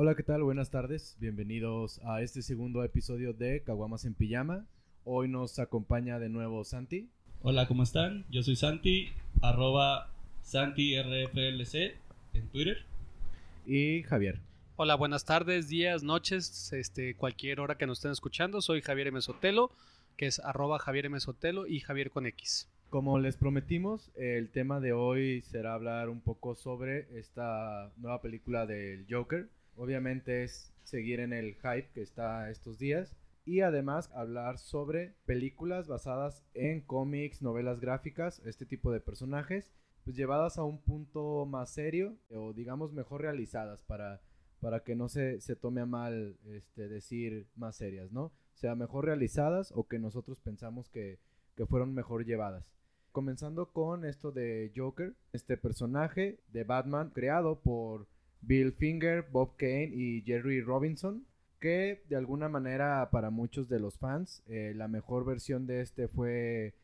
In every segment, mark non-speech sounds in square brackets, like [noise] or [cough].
Hola, ¿qué tal? Buenas tardes. Bienvenidos a este segundo episodio de Caguamas en Pijama. Hoy nos acompaña de nuevo Santi. Hola, ¿cómo están? Yo soy Santi, arroba SantiRFLC en Twitter. Y Javier. Hola, buenas tardes, días, noches, este, cualquier hora que nos estén escuchando. Soy Javier M. Sotelo, que es arroba Javier M. Sotelo y Javier con X. Como les prometimos, el tema de hoy será hablar un poco sobre esta nueva película del Joker. Obviamente es seguir en el hype que está estos días y además hablar sobre películas basadas en cómics, novelas gráficas, este tipo de personajes, pues llevadas a un punto más serio o digamos mejor realizadas para, para que no se, se tome a mal este, decir más serias, ¿no? O sea, mejor realizadas o que nosotros pensamos que, que fueron mejor llevadas. Comenzando con esto de Joker, este personaje de Batman creado por Bill Finger, Bob Kane y Jerry Robinson, que de alguna manera para muchos de los fans eh, la mejor versión de este fue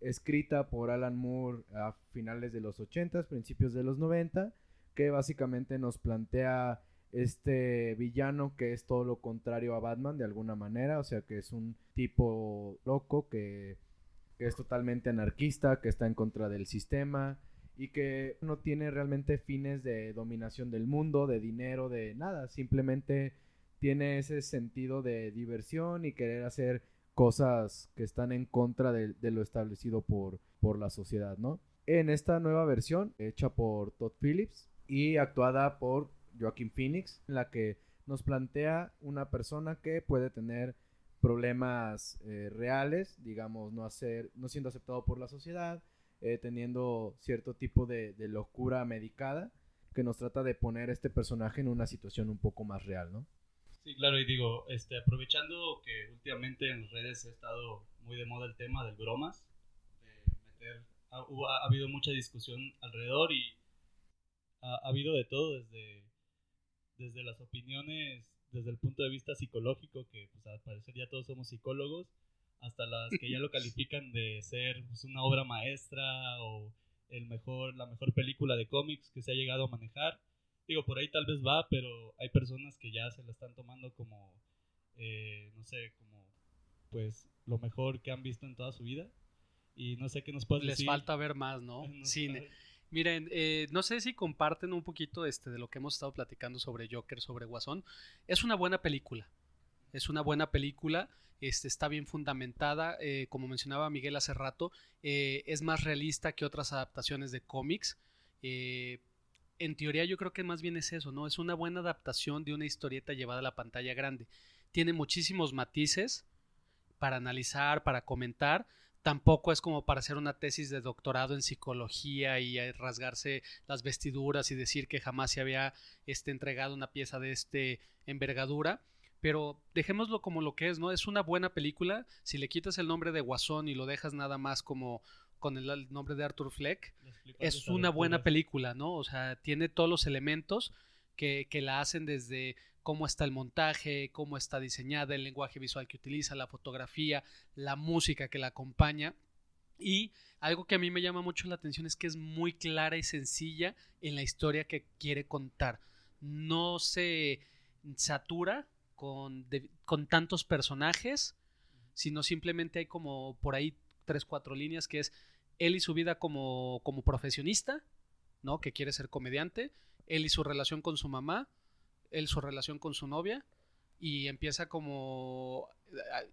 escrita por Alan Moore a finales de los 80, principios de los 90, que básicamente nos plantea este villano que es todo lo contrario a Batman de alguna manera, o sea que es un tipo loco que, que es totalmente anarquista, que está en contra del sistema y que no tiene realmente fines de dominación del mundo, de dinero, de nada, simplemente tiene ese sentido de diversión y querer hacer cosas que están en contra de, lo establecido por, por la sociedad, ¿no? En esta nueva versión, hecha por Todd Phillips y actuada por Joaquin Phoenix, en la que nos plantea una persona que puede tener problemas eh, reales, digamos, no, hacer, no siendo aceptado por la sociedad, eh, teniendo cierto tipo de, de, locura medicada, que nos trata de poner este personaje en una situación un poco más real, ¿no? Sí, claro, y digo, este, aprovechando que últimamente en redes ha estado muy de moda el tema del bromas, de meter, ha, ha habido mucha discusión alrededor y ha, ha, habido de todo, desde, desde las opiniones, desde el punto de vista psicológico, que pues al parecer ya todos somos psicólogos, hasta las que ya lo califican de ser pues, una obra maestra o el mejor, la mejor película de cómics que se ha llegado a manejar digo, por ahí tal vez va, pero hay personas que ya se la están tomando como, eh, no sé, como, pues, lo mejor que han visto en toda su vida. Y no sé qué nos puedes Les decir. Les falta ver más, ¿no? [laughs] Cine. Miren, eh, no sé si comparten un poquito este, de lo que hemos estado platicando sobre Joker, sobre Guasón. Es una buena película. Es una buena película. Este, está bien fundamentada. Eh, como mencionaba Miguel hace rato, eh, es más realista que otras adaptaciones de cómics. Eh, en teoría yo creo que más bien es eso, ¿no? Es una buena adaptación de una historieta llevada a la pantalla grande. Tiene muchísimos matices para analizar, para comentar. Tampoco es como para hacer una tesis de doctorado en psicología y rasgarse las vestiduras y decir que jamás se había este, entregado una pieza de este envergadura. Pero dejémoslo como lo que es, ¿no? Es una buena película. Si le quitas el nombre de Guasón y lo dejas nada más como con el nombre de Arthur Fleck, es una buena película, ¿no? O sea, tiene todos los elementos que, que, la hacen desde cómo está el montaje, cómo está diseñada, el lenguaje visual que utiliza, la fotografía, la música que la acompaña. Y algo que a mí me llama mucho la atención es que es muy clara y sencilla en la historia que quiere contar. No se satura con, tantos personajes, sino simplemente hay como por ahí tres, cuatro líneas que es él y su vida como, como profesionista, ¿no? Que quiere ser comediante, él y su relación con su mamá, él su relación con su novia, y empieza como.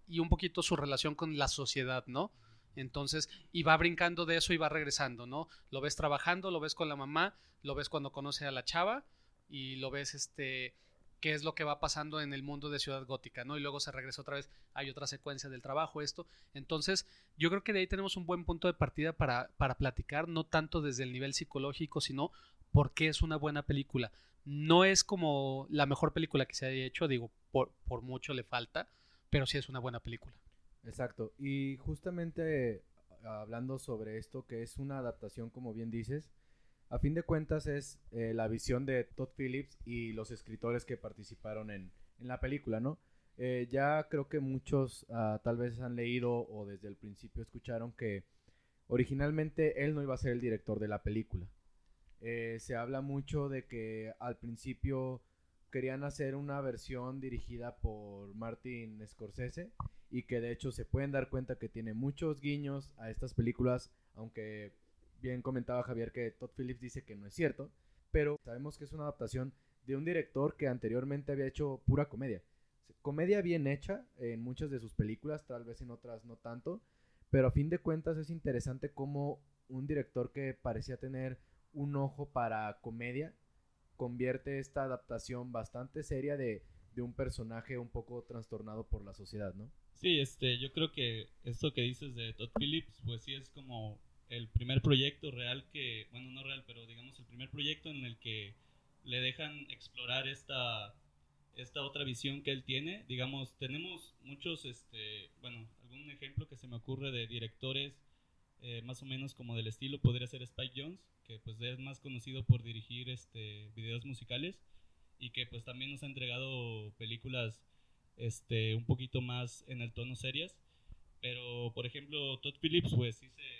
y un poquito su relación con la sociedad, ¿no? Entonces, y va brincando de eso y va regresando, ¿no? Lo ves trabajando, lo ves con la mamá, lo ves cuando conoce a la chava, y lo ves este qué es lo que va pasando en el mundo de Ciudad Gótica, ¿no? Y luego se regresa otra vez, hay otra secuencia del trabajo, esto. Entonces, yo creo que de ahí tenemos un buen punto de partida para, para platicar, no tanto desde el nivel psicológico, sino porque es una buena película. No es como la mejor película que se haya hecho, digo, por, por mucho le falta, pero sí es una buena película. Exacto. Y justamente hablando sobre esto, que es una adaptación, como bien dices, a fin de cuentas es eh, la visión de Todd Phillips y los escritores que participaron en, en la película, ¿no? Eh, ya creo que muchos uh, tal vez han leído o desde el principio escucharon que originalmente él no iba a ser el director de la película. Eh, se habla mucho de que al principio querían hacer una versión dirigida por Martin Scorsese y que de hecho se pueden dar cuenta que tiene muchos guiños a estas películas, aunque bien comentaba Javier que Todd Phillips dice que no es cierto, pero sabemos que es una adaptación de un director que anteriormente había hecho pura comedia. Comedia bien hecha en muchas de sus películas, tal vez en otras no tanto, pero a fin de cuentas es interesante cómo un director que parecía tener un ojo para comedia convierte esta adaptación bastante seria de, de un personaje un poco trastornado por la sociedad, ¿no? Sí, este, yo creo que esto que dices de Todd Phillips, pues sí es como el primer proyecto real que, bueno, no real, pero digamos el primer proyecto en el que le dejan explorar esta, esta otra visión que él tiene. Digamos, tenemos muchos, este, bueno, algún ejemplo que se me ocurre de directores eh, más o menos como del estilo podría ser Spike Jones, que pues es más conocido por dirigir este, videos musicales y que pues también nos ha entregado películas este, un poquito más en el tono serias. Pero, por ejemplo, Todd Phillips, pues sí se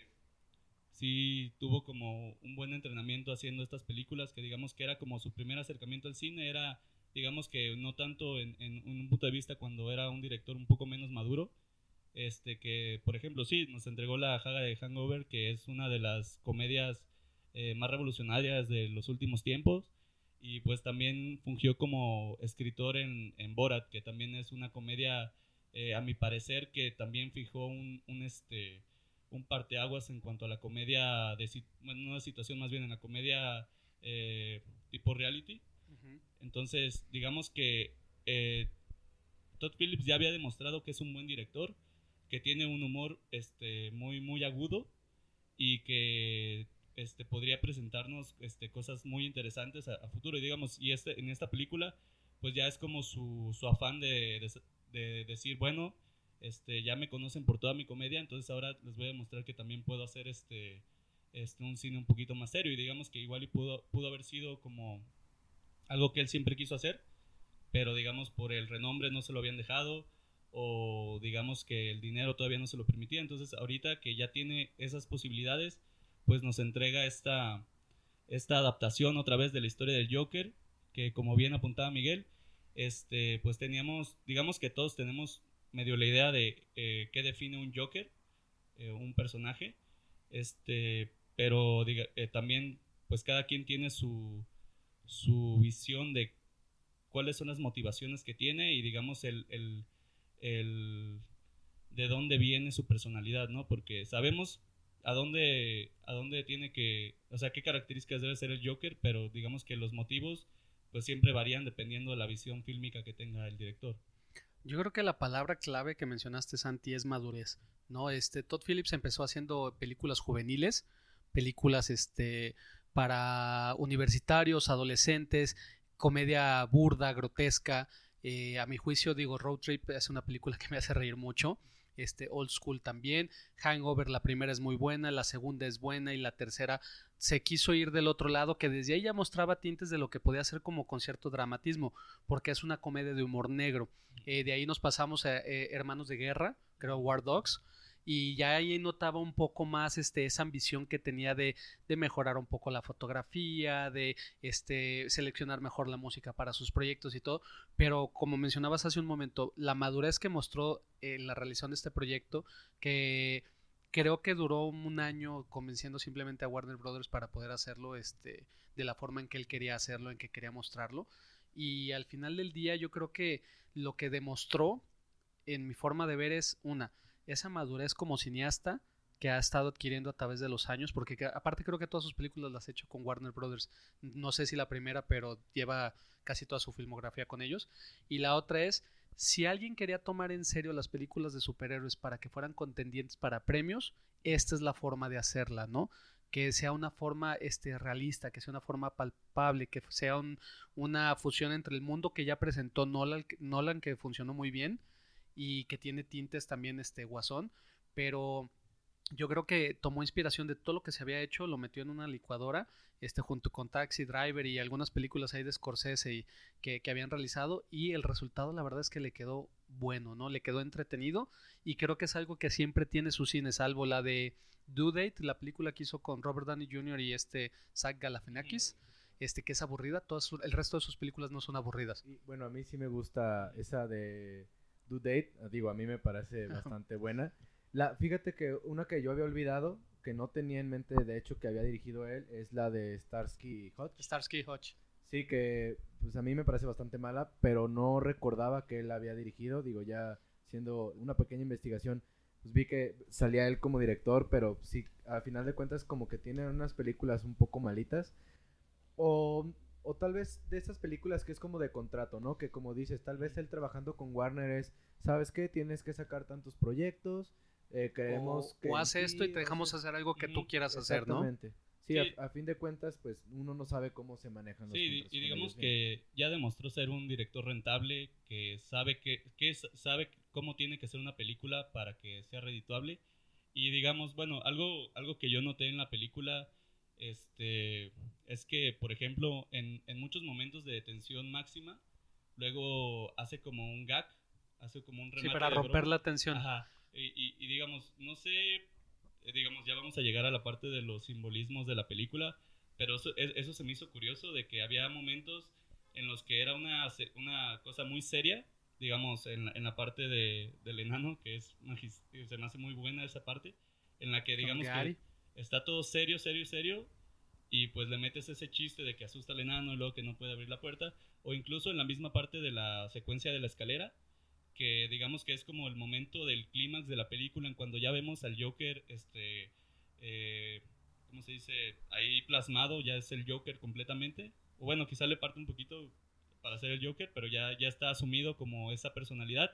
sí tuvo como un buen entrenamiento haciendo estas películas, que digamos que era como su primer acercamiento al cine, era digamos que no tanto en, un punto de vista cuando era un director un poco menos maduro, este que por ejemplo sí, nos entregó la jaga de Hangover, que es una de las comedias eh, más revolucionarias de los últimos tiempos, y pues también fungió como escritor en, en Borat, que también es una comedia, eh, a mi parecer, que también fijó un, un este un parteaguas en cuanto a la comedia, de, bueno, no de situación, más bien en la comedia eh, tipo reality. Entonces, digamos que eh, Todd Phillips ya había demostrado que es un buen director, que tiene un humor este, muy, muy agudo y que este, podría presentarnos este, cosas muy interesantes a, futuro. Y digamos, y este, en esta película, pues ya es como su, su afán de, de, de decir, bueno, este, ya me conocen por toda mi comedia, entonces ahora les voy a demostrar que también puedo hacer este, este, un cine un poquito más serio y digamos que igual y pudo, pudo haber sido como algo que él siempre quiso hacer, pero digamos por el renombre no se lo habían dejado o digamos que el dinero todavía no se lo permitía, entonces ahorita que ya tiene esas posibilidades, pues nos entrega esta, esta adaptación otra vez de la historia del Joker, que como bien apuntaba Miguel, este, pues teníamos, digamos que todos tenemos medio la idea de eh, qué define un Joker, eh, un personaje, este, pero eh, también pues cada quien tiene su, su visión de cuáles son las motivaciones que tiene y digamos el, el, el de dónde viene su personalidad, ¿no? Porque sabemos a dónde, a dónde tiene que, o sea, qué características debe ser el Joker, pero digamos que los motivos pues siempre varían dependiendo de la visión fílmica que tenga el director. Yo creo que la palabra clave que mencionaste, Santi, es madurez. ¿no? Este, Todd Phillips empezó haciendo películas juveniles, películas este, para universitarios, adolescentes, comedia burda, grotesca. Eh, a mi juicio, digo, Road Trip es una película que me hace reír mucho este Old School también. Hangover, la primera es muy buena, la segunda es buena y la tercera se quiso ir del otro lado, que desde ahí ya mostraba tintes de lo que podía ser como con cierto dramatismo, porque es una comedia de humor negro. Eh, de ahí nos pasamos a eh, Hermanos de Guerra, creo War Dogs, y ya ahí notaba un poco más este, esa ambición que tenía de, de, mejorar un poco la fotografía, de este, seleccionar mejor la música para sus proyectos y todo, pero como mencionabas hace un momento, la madurez que mostró en la realización de este proyecto, que creo que duró un año convenciendo simplemente a Warner Brothers para poder hacerlo este, de la forma en que él quería hacerlo, en que quería mostrarlo. Y al final del día yo creo que lo que demostró en mi forma de ver es una, esa madurez como cineasta que ha estado adquiriendo a través de los años, porque aparte creo que todas sus películas las ha hecho con Warner Brothers. No sé si la primera, pero lleva casi toda su filmografía con ellos. Y la otra es, si alguien quería tomar en serio las películas de superhéroes para que fueran contendientes para premios, esta es la forma de hacerla, ¿no? Que sea una forma este, realista, que sea una forma palpable, que sea una fusión entre el mundo que ya presentó Nolan, Nolan que funcionó muy bien, y que tiene tintes también este guasón, pero yo creo que tomó inspiración de todo lo que se había hecho, lo metió en una licuadora, este, junto con Taxi Driver y algunas películas ahí de Scorsese que, que, habían realizado, y el resultado la verdad es que le quedó bueno, ¿no? Le quedó entretenido, y creo que es algo que siempre tiene su cine, salvo la de Do Date, la película que hizo con Robert Downey Jr. y este Zach Galifianakis. este, que es aburrida. Todas, el resto de sus películas no son aburridas. Bueno, a mí sí me gusta esa de Do Date. Digo, a mí me parece bastante buena. La, fíjate que una que yo había olvidado, que no tenía en mente, de hecho, que había dirigido él, es la de Starsky Hutch. Starsky Hutch. Sí, que pues a mí me parece bastante mala, pero no recordaba que él la había dirigido. Digo, ya siendo una pequeña investigación, pues vi que salía él como director, pero sí, a final de cuentas como que tiene unas películas un poco malitas. O, o tal vez de esas películas que es como de contrato, ¿no? Que como dices, tal vez él trabajando con Warner es, ¿sabes qué? Tienes que sacar tantos proyectos, eh, queremos o, que... O hace esto y te dejamos hacer algo que tú quieras hacer, ¿no? Exactamente. Sí, A, fin de cuentas, pues uno no sabe cómo se manejan los Sí, y digamos que ya demostró ser un director rentable, que sabe que, que sabe cómo tiene que ser una película para que sea redituable. Y digamos, bueno, algo, algo que yo noté en la película este, es que, por ejemplo, en, en muchos momentos de tensión máxima, luego hace como un gag, hace como un remate. Sí, para romper la tensión. Ajá. Y, y, digamos, no sé, eh, digamos, ya vamos a llegar a la parte de los simbolismos de la película, pero eso, eso se me hizo curioso de que había momentos en los que era una, una cosa muy seria, digamos, en, en la parte de, del enano, que es se me hace muy buena esa parte, en la que digamos que está todo serio, serio, serio, y pues le metes ese chiste de que asusta al enano y luego que no puede abrir la puerta, o incluso en la misma parte de la secuencia de la escalera, que digamos que es como el momento del clímax de la película en cuando ya vemos al Joker, este, eh, ¿cómo se dice? Ahí plasmado, ya es el Joker completamente. O bueno, quizá le parte un poquito para ser el Joker, pero ya, ya está asumido como esa personalidad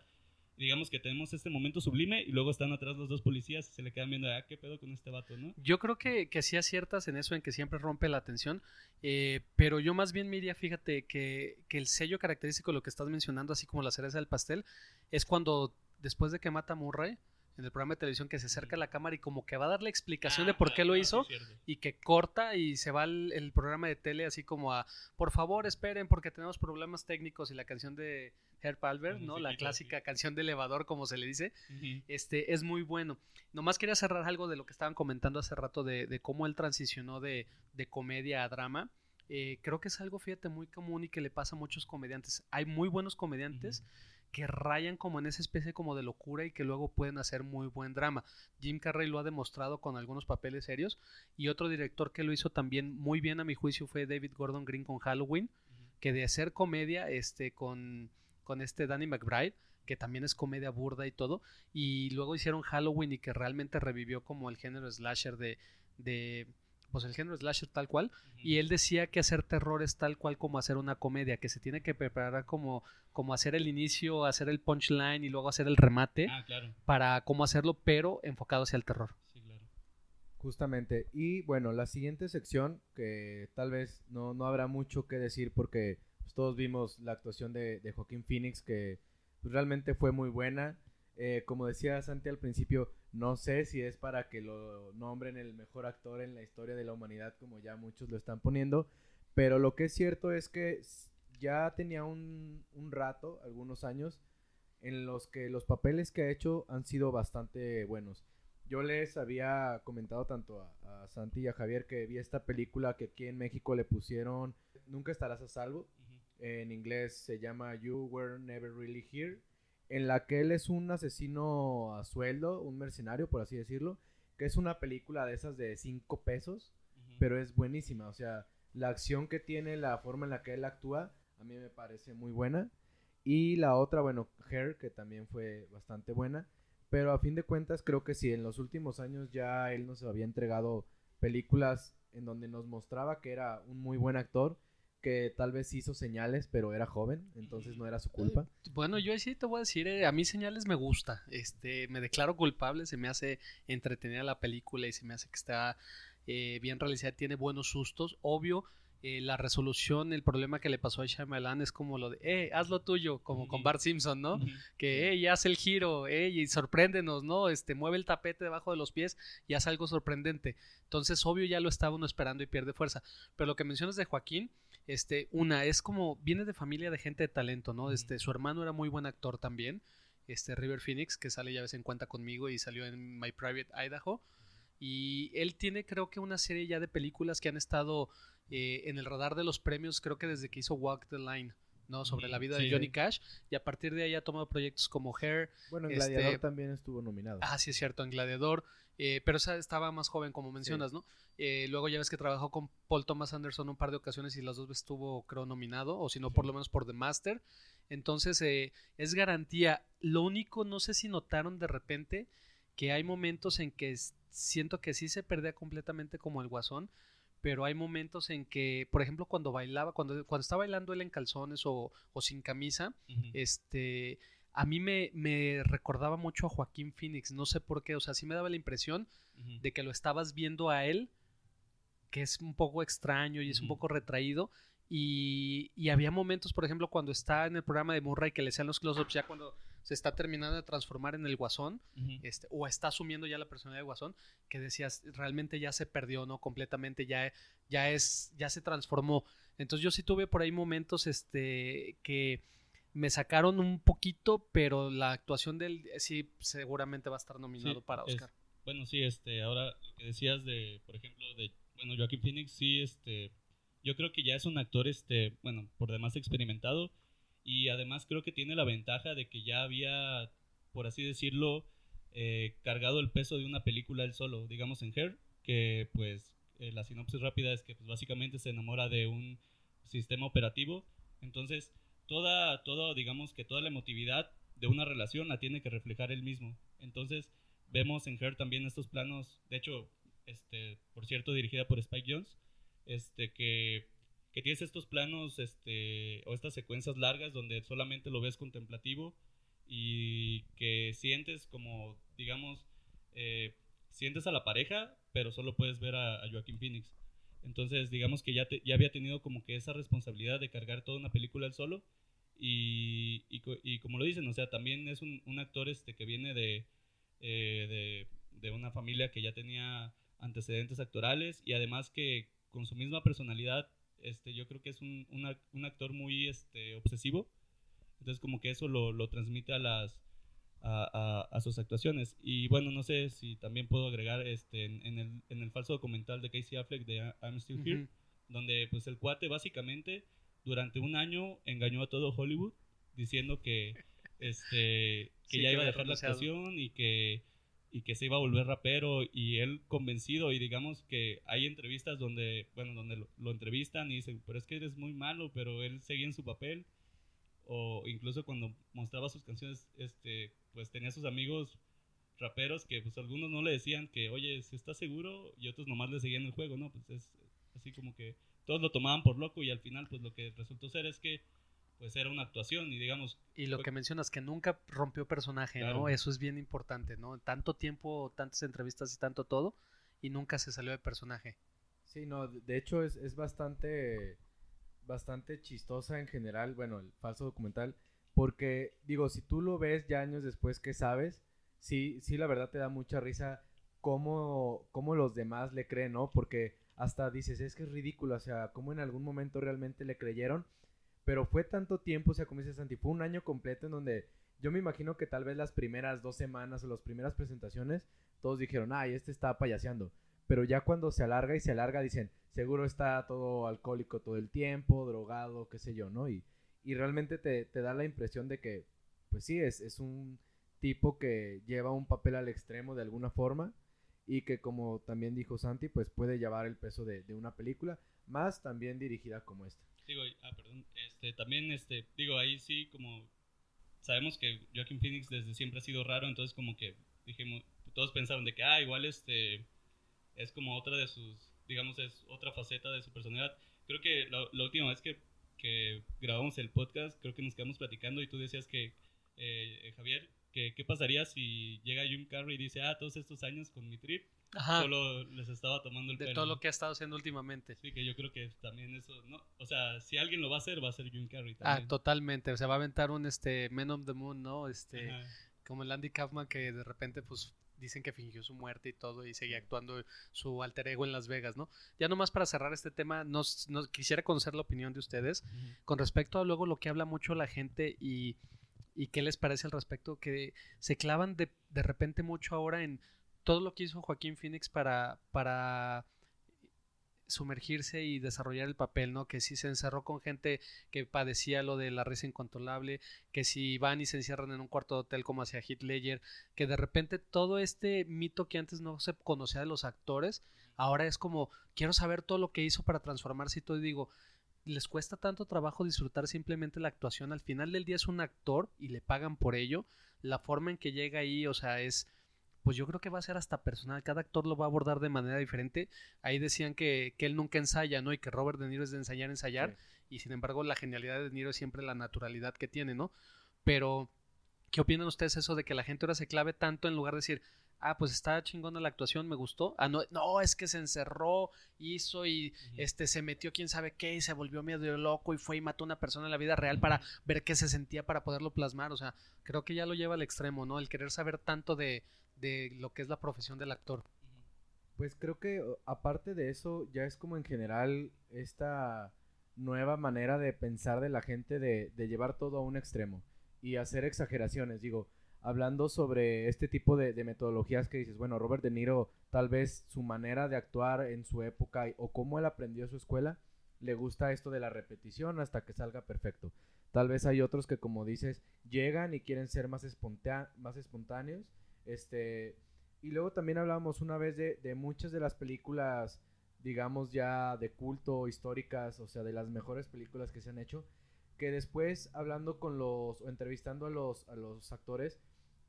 digamos que tenemos este momento sublime y luego están atrás los dos policías y se le quedan viendo, ah, qué pedo con este vato, ¿no? Yo creo que, que sí aciertas en eso, en que siempre rompe la atención, eh, pero yo más bien me fíjate, que, que el sello característico de lo que estás mencionando, así como la cereza del pastel, es cuando después de que mata a Murray, en el programa de televisión que se acerca a la cámara y como que va a dar la explicación de ah, por qué lo hizo y que corta y se va el, programa de tele así como a por favor esperen porque tenemos problemas técnicos y la canción de Herb Albert, ¿no? La clásica canción de elevador como se le dice, este es muy bueno. Nomás quería cerrar algo de lo que estaban comentando hace rato de, cómo él transicionó de, comedia a drama. Eh, creo que es algo, fíjate, muy común y que le pasa a muchos comediantes. Hay muy buenos comediantes que rayan como en esa especie como de locura y que luego pueden hacer muy buen drama. Jim Carrey lo ha demostrado con algunos papeles serios y otro director que lo hizo también muy bien a mi juicio fue David Gordon Green con Halloween, que de hacer comedia este con con este Danny McBride que también es comedia burda y todo, y luego hicieron Halloween y que realmente revivió como el género slasher de, de pues el género slasher tal cual, y él decía que hacer terror es tal cual como hacer una comedia, que se tiene que preparar como, como hacer el inicio, hacer el punchline y luego hacer el remate ah, para cómo hacerlo, pero enfocado hacia el terror. Sí, claro. Justamente. Y bueno, la siguiente sección, que tal vez no, no habrá mucho que decir porque pues, todos vimos la actuación de, de Joaquín Phoenix, que pues, realmente fue muy buena. Eh, como decía Santi al principio, no sé si es para que lo nombren el mejor actor en la historia de la humanidad, como ya muchos lo están poniendo, pero lo que es cierto es que ya tenía un, rato, algunos años, en los que los papeles que ha hecho han sido bastante buenos. Yo les había comentado tanto a, Santi y a Javier que vi esta película que aquí en México le pusieron Nunca estarás a salvo. En inglés se llama You Were Never Really Here en la que él es un asesino a sueldo, un mercenario, por así decirlo, que es una película de esas de 5 pesos, pero es buenísima, o sea, la acción que tiene, la forma en la que él actúa, a mí me parece muy buena. Y la otra, bueno, Hair, que también fue bastante buena. Pero a fin de cuentas, creo que sí, en los últimos años ya él nos había entregado películas en donde nos mostraba que era un muy buen actor que tal vez hizo señales, pero era joven, entonces no era su culpa. Bueno, yo sí te voy a decir, eh, a mí señales me gusta, este, me declaro culpable, se me hace entretenida la película y se me hace que está eh, bien realizada, tiene buenos sustos, obvio, eh, la resolución, el problema que le pasó a Shyamalan es como lo de, eh, haz lo tuyo, como con Bart Simpson, ¿no? Que, eh, hace el giro, eh, y sorpréndenos, ¿no? Este, mueve el tapete debajo de los pies y hace algo sorprendente. Entonces, obvio, ya lo estaba uno esperando y pierde fuerza. Pero lo que mencionas de Joaquín, este, una, es como, viene de familia de gente de talento, ¿no? Este, su hermano era muy buen actor también, este, River Phoenix, que sale ya vez en cuenta conmigo y salió en My Private Idaho. Y él tiene creo que una serie ya de películas que han estado eh, en el radar de los premios, creo que desde que hizo Walk the Line. ¿no? Sobre la vida de Johnny Cash. Y a partir de ahí ha tomado proyectos como Hair. Bueno, en Gladiador este, también estuvo nominado. Ah, sí, es cierto, en Gladiador. Eh, pero estaba más joven, como mencionas, ¿no? Eh, luego ya ves que trabajó con Paul Thomas Anderson un par de ocasiones y las dos veces estuvo, creo, nominado, o si no, por lo menos por The Master. Entonces, eh, es garantía. Lo único, no sé si notaron de repente que hay momentos en que siento que sí se perdía completamente como el guasón, pero hay momentos en que, por ejemplo, cuando bailaba, cuando, cuando está bailando él en calzones o, sin camisa, este a mí me, me, recordaba mucho a Joaquín Phoenix, no sé por qué, o sea, sí me daba la impresión de que lo estabas viendo a él, que es un poco extraño y es un poco retraído, y, y, había momentos, por ejemplo, cuando está en el programa de Murray que le sean los close-ups, ya cuando se está terminando de transformar en el guasón, este, o está asumiendo ya la personalidad de guasón, que decías, realmente ya se perdió, ¿no? Completamente, ya, ya es, ya se transformó. Entonces yo sí tuve por ahí momentos, este, que me sacaron un poquito, pero la actuación de él sí seguramente va a estar nominado para Oscar. bueno, sí, este, ahora lo que decías de, por ejemplo, de, bueno, Joaquín Phoenix, sí, este, yo creo que ya es un actor, este, bueno, por demás experimentado y además creo que tiene la ventaja de que ya había, por así decirlo, eh, cargado el peso de una película él solo, digamos en Her, que pues eh, la sinopsis rápida es que pues, básicamente se enamora de un sistema operativo, entonces toda, todo, digamos que toda la emotividad de una relación la tiene que reflejar él mismo. Entonces, vemos en Her también estos planos, de hecho, este, por cierto, dirigida por Spike Jones, este, que, que tienes estos planos, este, o estas secuencias largas donde solamente lo ves contemplativo y que sientes como, digamos, eh, sientes a la pareja, pero solo puedes ver a, a Joaquín Phoenix. Entonces, digamos que ya, ya había tenido como que esa responsabilidad de cargar toda una película él solo. Y, y, como lo dicen, o sea, también es un, un actor este, que viene de, eh, de, de, una familia que ya tenía antecedentes actorales y además que con su misma personalidad, este, yo creo que es un, un actor muy este, obsesivo. Entonces, como que eso lo, lo transmite a las, a, sus actuaciones. Y bueno, no sé si también puedo agregar este, en, el, en el falso documental de Casey Affleck de I'm Still Here, donde pues el cuate básicamente durante un año engañó a todo Hollywood diciendo que, este, que ya iba a dejar la actuación y que, y que se iba a volver rapero y él convencido y digamos que hay entrevistas donde, bueno, donde lo, lo entrevistan y dicen, pero es que eres muy malo, pero él seguía en su papel o incluso cuando mostraba sus canciones, este, pues tenía sus amigos raperos que pues algunos no le decían que, oye, si estás seguro, y otros nomás le seguían el juego, ¿no? Pues es así como que todos lo tomaban por loco y al final pues lo que resultó ser es que pues era una actuación y digamos... Y lo que mencionas, que nunca rompió personaje, ¿no? Eso es bien importante, ¿no? Tanto tiempo, tantas entrevistas y tanto todo, y nunca se salió de personaje. Sí, no, de hecho es, es bastante bastante chistosa en general, bueno, el falso documental, porque digo, si tú lo ves ya años después que sabes, sí, sí, la verdad te da mucha risa cómo, cómo los demás le creen, ¿no? Porque hasta dices, es que es ridículo, o sea, cómo en algún momento realmente le creyeron, pero fue tanto tiempo, o sea, como dices Santi, fue un año completo en donde yo me imagino que tal vez las primeras dos semanas o las primeras presentaciones, todos dijeron, ay, este está payaseando. Pero ya cuando se alarga y se alarga, dicen, seguro está todo alcohólico todo el tiempo, drogado, qué sé yo, ¿no? Y, y realmente te, te, da la impresión de que, pues sí, es, es un tipo que lleva un papel al extremo de alguna forma y que como también dijo Santi, pues puede llevar el peso de, de una película, más también dirigida como esta. Digo, ah, perdón, este, también, este, digo, ahí sí, como sabemos que Joaquin Phoenix desde siempre ha sido raro, entonces como que dijimos, todos pensaron de que, ah, igual este, es como otra de sus digamos, es otra faceta de su personalidad. Creo que la, última vez que, que, grabamos el podcast, creo que nos quedamos platicando y tú decías que, eh, Javier, que qué pasaría si llega Jim Carrey y dice, ah, todos estos años con mi trip, solo les estaba tomando el De todo lo que ha estado haciendo últimamente. Sí, que yo creo que también eso, ¿no? O sea, si alguien lo va a hacer, va a ser Jim Carrey ah, también. Ah, totalmente. O sea, va a aventar un este Men of the Moon, ¿no? Este, como el Andy Kaufman que de repente, pues dicen que fingió su muerte y todo y seguía actuando su alter ego en Las Vegas, ¿no? Ya nomás para cerrar este tema, nos, quisiera conocer la opinión de ustedes con respecto a luego lo que habla mucho la gente y, y qué les parece al respecto, que se clavan de, de repente mucho ahora en todo lo que hizo Joaquín Phoenix para, para sumergirse y desarrollar el papel, ¿no? Que si se encerró con gente que padecía lo de la risa incontrolable, que si van y se encierran en un cuarto de hotel como hacía Heath Ledger, que de repente todo este mito que antes no se conocía de los actores, ahora es como, quiero saber todo lo que hizo para transformarse y todo, y digo, les cuesta tanto trabajo disfrutar simplemente la actuación, al final del día es un actor y le pagan por ello, la forma en que llega ahí, o sea, es pues yo creo que va a ser hasta personal. Cada actor lo va a abordar de manera diferente. Ahí decían que, que él nunca ensaya, ¿no? Y que Robert De Niro es de ensayar, ensayar. Y sin embargo, la genialidad de De Niro es siempre la naturalidad que tiene, ¿no? Pero, ¿qué opinan ustedes eso de que la gente ahora se clave tanto en lugar de decir, ah, pues está chingona la actuación, me gustó. Ah, no, no, es que se encerró, hizo y este se metió quién sabe qué y se volvió medio loco y fue y mató a una persona en la vida real para ver qué se sentía para poderlo plasmar. O sea, creo que ya lo lleva al extremo, ¿no? El querer saber tanto de, de lo que es la profesión del actor. Pues creo que aparte de eso, ya es como en general esta nueva manera de pensar de la gente de, llevar todo a un extremo y hacer exageraciones. Digo, hablando sobre este tipo de, metodologías que dices, bueno, Robert De Niro, tal vez su manera de actuar en su época o cómo él aprendió su escuela, le gusta esto de la repetición hasta que salga perfecto. Tal vez hay otros que, como dices, llegan y quieren ser más, más espontáneos este, y luego también hablábamos una vez de, de muchas de las películas, digamos ya de culto, históricas, o sea, de las mejores películas que se han hecho, que después hablando con los, o entrevistando a los, a los actores,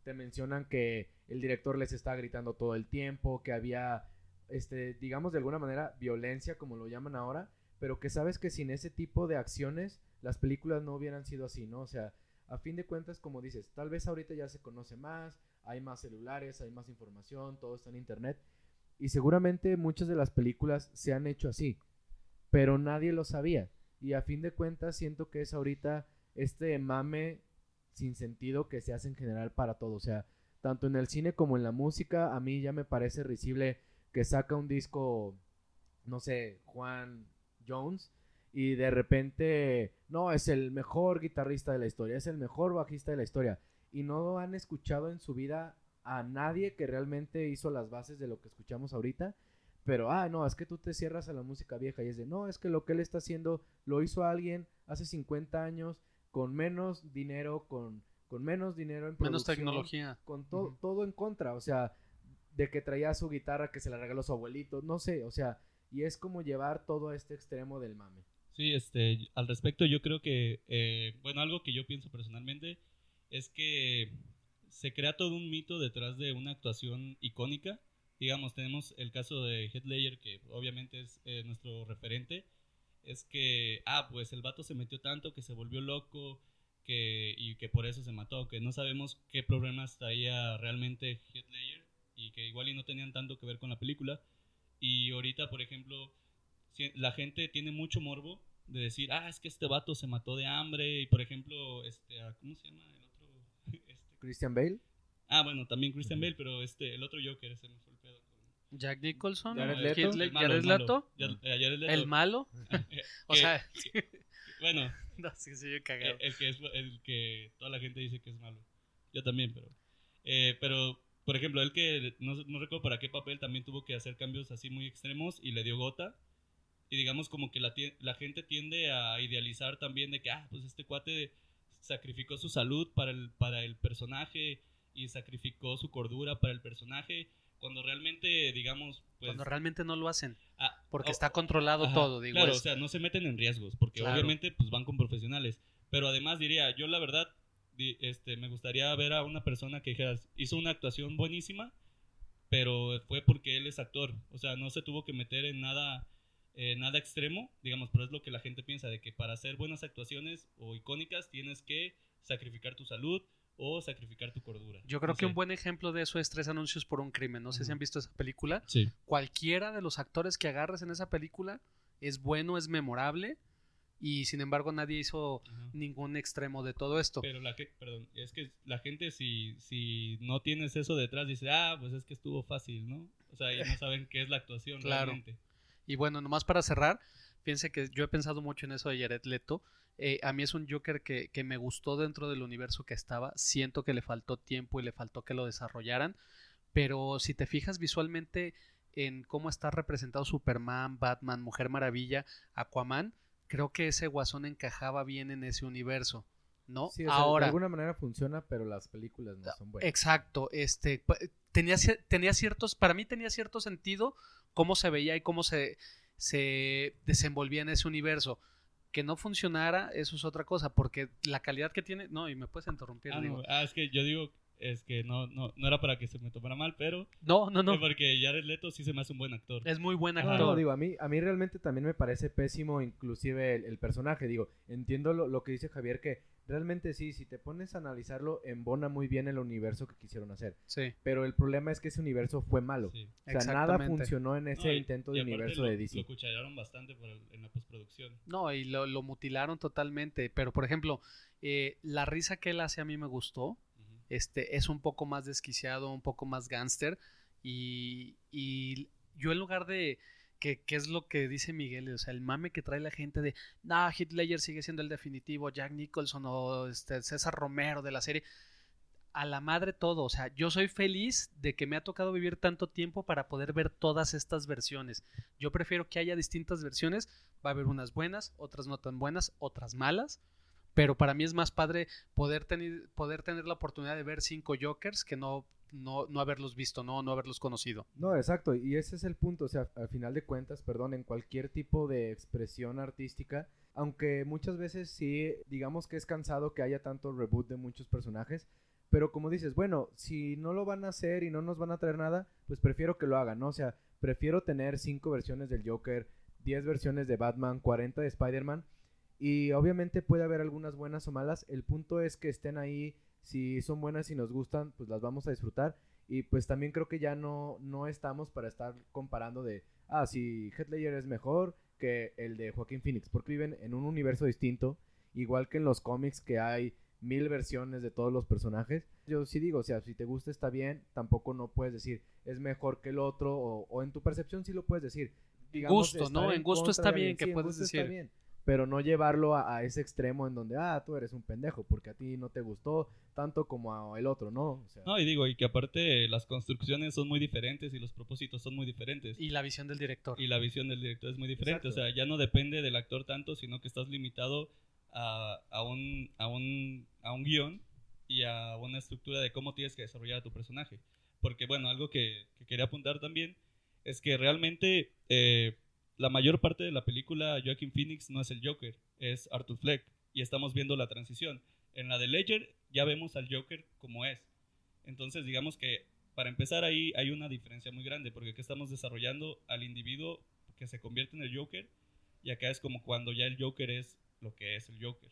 te mencionan que el director les está gritando todo el tiempo, que había, este, digamos de alguna manera, violencia, como lo llaman ahora, pero que sabes que sin ese tipo de acciones, las películas no hubieran sido así, ¿no? O sea, a fin de cuentas, como dices, tal vez ahorita ya se conoce más, hay más celulares, hay más información, todo está en internet. Y seguramente muchas de las películas se han hecho así, pero nadie lo sabía. Y a fin de cuentas siento que es ahorita este mame sin sentido que se hace en general para todo. O sea, tanto en el cine como en la música, a mí ya me parece risible que saca un disco, no sé, Juan Jones, y de repente, no, es el mejor guitarrista de la historia, es el mejor bajista de la historia y no han escuchado en su vida a nadie que realmente hizo las bases de lo que escuchamos ahorita. Pero, ah, no, es que tú te cierras a la música vieja y es de, no, es que lo que él está haciendo lo hizo alguien hace 50 años con menos dinero, con, con menos dinero en Menos tecnología. Con todo en contra, o sea, de que traía su guitarra que se la regaló su abuelito, no sé, o sea, y es como llevar todo a este extremo del mame. Sí, este, al respecto yo creo que, eh, bueno, algo que yo pienso personalmente es que se crea todo un mito detrás de una actuación icónica. Digamos, tenemos el caso de Heath Ledger, que obviamente es eh, nuestro referente. Es que, ah, pues el vato se metió tanto que se volvió loco que, y que por eso se mató. Que no sabemos qué problemas traía realmente Heath Ledger y que igual y no tenían tanto que ver con la película. Y ahorita, por ejemplo, la gente tiene mucho morbo de decir, ah, es que este vato se mató de hambre. Y por ejemplo, este, ah, ¿cómo se llama? Christian Bale. Ah, bueno, también Christian Bale, pero este, el otro Joker, ese me fue el pedo. Jack Nicholson, Jared Leto, el, malo, el, malo. el malo. o sea, bueno, [laughs] no, sí, sí, yo cagado. El, que es, el que toda la gente dice que es malo. Yo también, pero, eh, pero, por ejemplo, él que no, no recuerdo para qué papel también tuvo que hacer cambios así muy extremos y le dio gota. Y digamos como que la, la gente tiende a idealizar también de que, ah, pues este cuate sacrificó su salud para el, para el personaje y sacrificó su cordura para el personaje, cuando realmente, digamos, pues... Cuando realmente no lo hacen. Ah, porque está controlado todo, digo. Claro, o sea, no se meten en riesgos, porque obviamente pues van con profesionales. Pero además diría, yo la verdad, este, me gustaría ver a una persona que hizo una actuación buenísima, pero fue porque él es actor. O sea, no se tuvo que meter en nada eh, nada extremo, digamos, pero es lo que la gente piensa, de que para hacer buenas actuaciones o icónicas tienes que sacrificar tu salud o sacrificar tu cordura. Yo creo que un buen ejemplo de eso es Tres Anuncios por un Crimen. No sé si han visto esa película. Sí. Cualquiera de los actores que agarres en esa película es bueno, es memorable y sin embargo nadie hizo ningún extremo de todo esto. Pero la que, perdón, es que la gente si, si no tienes eso detrás dice, ah, pues es que estuvo fácil, ¿no? O sea, ya no saben qué es la actuación claro. realmente. Y bueno, nomás para cerrar, fíjense que yo he pensado mucho en eso de Jared Leto. Eh, a mí es un Joker que, que, me gustó dentro del universo que estaba. Siento que le faltó tiempo y le faltó que lo desarrollaran. pero si te fijas visualmente en cómo está representado Superman, Batman, Mujer Maravilla, Aquaman, creo que ese guasón encajaba bien en ese universo. ¿No? Sí, Ahora, de alguna manera funciona, pero las películas no son buenas. Exacto, este tenía, tenía ciertos, para mí tenía cierto sentido cómo se veía y cómo se, se desenvolvía en ese universo. Que no funcionara, eso es otra cosa, porque la calidad que tiene, no, y me puedes interrumpir. Ah, ah es que yo digo, es que no, no, no era para que se me tomara mal, pero... No, no, no. Porque Jared Leto sí se me hace un buen actor. Es muy buen actor. No, digo, a mí, a mí realmente también me parece pésimo inclusive el, personaje. Digo, entiendo lo, lo, que dice Javier, que realmente sí, si te pones a analizarlo, embona muy bien el universo que quisieron hacer. Sí. Pero el problema es que ese universo fue malo. O sea, nada funcionó en ese intento de universo de DC. Lo cuchallaron bastante en la postproducción. No, y lo, mutilaron totalmente. Pero, por ejemplo, eh, la risa que él hace a mí me gustó. Este, es un poco más desquiciado, un poco más gángster. Y, y yo en lugar de que, es lo que dice Miguel, o sea, el mame que trae la gente de, nah, Hitler sigue siendo el definitivo, Jack Nicholson o este, César Romero de la serie. A la madre todo, o sea, yo soy feliz de que me ha tocado vivir tanto tiempo para poder ver todas estas versiones. Yo prefiero que haya distintas versiones, va a haber unas buenas, otras no tan buenas, otras malas, pero para mí es más padre poder tener, poder tener la oportunidad de ver cinco Jokers que no no, no haberlos visto, no, no haberlos conocido. No, exacto, y ese es el punto, o sea, al final de cuentas, perdón, en cualquier tipo de expresión artística, aunque muchas veces sí, digamos que es cansado que haya tanto reboot de muchos personajes, pero como dices, bueno, si no lo van a hacer y no nos van a traer nada, pues prefiero que lo hagan, ¿no? O sea, prefiero tener cinco versiones del Joker, 10 versiones de Batman, 40 de Spider-Man, y obviamente puede haber algunas buenas o malas, el punto es que estén ahí si son buenas y nos gustan, pues las vamos a disfrutar. Y pues también creo que ya no, no estamos para estar comparando de, ah, si Headlayer es mejor que el de Joaquín Phoenix, porque viven en un universo distinto, igual que en los cómics que hay mil versiones de todos los personajes. Yo sí digo, o sea, si te gusta está bien, tampoco no puedes decir es mejor que el otro, o, en tu percepción sí lo puedes decir. gusto, ¿no? En gusto está bien que puedes decir pero no llevarlo a, ese extremo en donde, ah, tú eres un pendejo, porque a ti no te gustó tanto como a el otro, ¿no? no, y digo, y que aparte las construcciones son muy diferentes y los propósitos son muy diferentes. Y la visión del director. Y la visión del director es muy diferente, o sea, ya no depende del actor tanto, sino que estás limitado a, a, un, a, un, a un guion y a una estructura de cómo tienes que desarrollar a tu personaje. Porque, bueno, algo que, quería apuntar también es que realmente... Eh, la mayor parte de la película Joaquin Phoenix no es el Joker, es Arthur Fleck. Y estamos viendo la transición. En la de Ledger ya vemos al Joker como es. Entonces digamos que para empezar ahí hay una diferencia muy grande, porque aquí estamos desarrollando al individuo que se convierte en el Joker, y acá es como cuando ya el Joker es lo que es el Joker.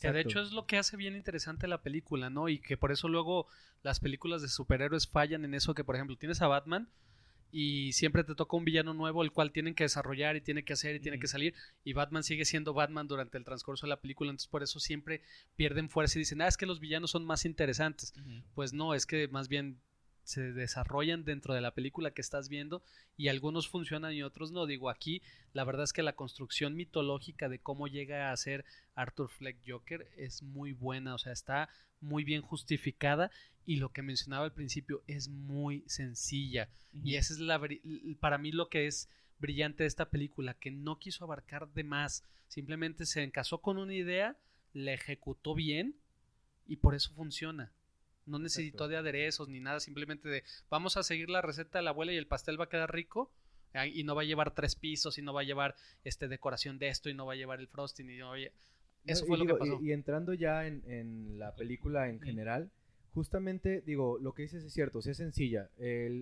Que de hecho es lo que hace bien interesante la película, ¿no? Y que por eso luego las películas de superhéroes fallan en eso que, por ejemplo, tienes a Batman y siempre te toca un villano nuevo el cual tienen que desarrollar y tiene que hacer y tiene que salir y Batman sigue siendo Batman durante el transcurso de la película entonces por eso siempre pierden fuerza y dicen ah es que los villanos son más interesantes pues no es que más bien se desarrollan dentro de la película que estás viendo y algunos funcionan y otros no. Digo, aquí la verdad es que la construcción mitológica de cómo llega a ser Arthur Fleck Joker es muy buena, o sea, está muy bien justificada y lo que mencionaba al principio es muy sencilla. Y esa es la, para mí lo que es brillante de esta película, que no quiso abarcar de más, simplemente se encasó con una idea, la ejecutó bien y por eso funciona. No necesitó de aderezos ni nada, simplemente de vamos a seguir la receta de la abuela y el pastel va a quedar rico y no va a llevar tres pisos y no va a llevar este decoración de esto y no va a llevar el frosting y eso fue lo que pasó. Y, entrando ya en, la película en general, justamente digo, lo que dices es cierto, es sencilla.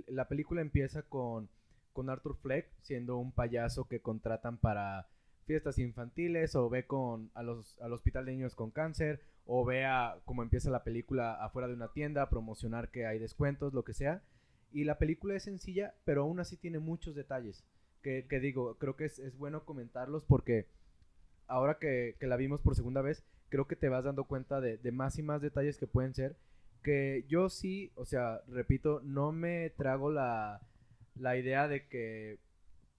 la película empieza con, con Arthur Fleck siendo un payaso que contratan para fiestas infantiles o ve con a los, al hospital de niños con cáncer o vea cómo empieza la película afuera de una tienda, promocionar que hay descuentos, lo que sea. Y la película es sencilla, pero aún así tiene muchos detalles. Que, digo, creo que es, bueno comentarlos porque ahora que, la vimos por segunda vez, creo que te vas dando cuenta de, más y más detalles que pueden ser. Que yo sí, o sea, repito, no me trago la, la idea de que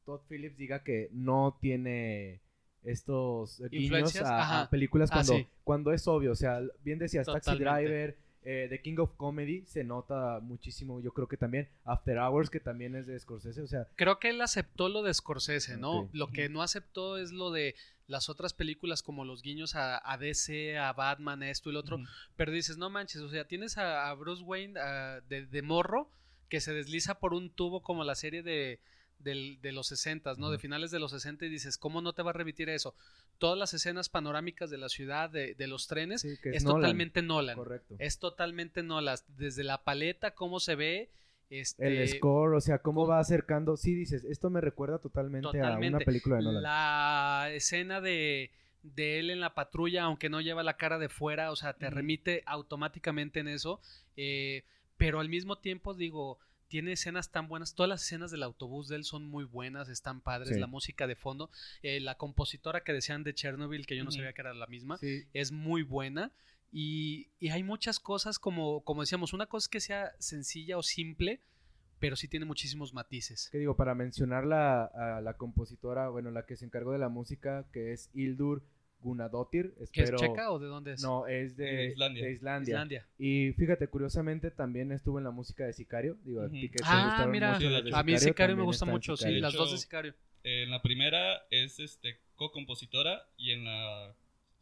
Todd Phillips diga que no tiene estos guiños a, películas ah, cuando, cuando es obvio. O sea, bien decías Taxi Driver, eh, The King of Comedy se nota muchísimo, yo creo que también After Hours, que también es de Scorsese, o sea... Creo que él aceptó lo de Scorsese, ¿no? Lo que no aceptó es lo de las otras películas como los guiños a, DC, a Batman, a esto y lo otro, pero dices, no manches, o sea, tienes a, Bruce Wayne de, morro que se desliza por un tubo como la serie de, de los 60, ¿no? De finales de los 60 y dices, ¿cómo no te va a remitir eso? Todas las escenas panorámicas de la ciudad, de, los trenes, es, totalmente Nolan. Correcto. Es totalmente Nolan. Desde la paleta, cómo se ve, este, el score, o sea, cómo va acercando. Sí, dices, esto me recuerda totalmente, a una película de Nolan. La escena de, él en la patrulla, aunque no lleva la cara de fuera, o sea, te remite automáticamente en eso. Eh, pero al mismo tiempo, digo, tiene escenas tan buenas. Todas las escenas del autobús de él son muy buenas, están padres. La música de fondo, eh, la compositora que decían de Chernobyl, que yo no sabía que era la misma, es muy buena. Y, hay muchas cosas, como, como decíamos, una cosa que sea sencilla o simple, pero sí tiene muchísimos matices. Que digo, para mencionar la, a la compositora, bueno, la que se encargó de la música, que es Ildur Gunadotir. Espero... ¿Es checa o de dónde es? No, es de, Islandia. Y fíjate, curiosamente también estuvo en la música de Sicario. Digo, a ah, mira, a mí Sicario me gusta mucho, sí, las dos de Sicario. En la primera es este co-compositora y en la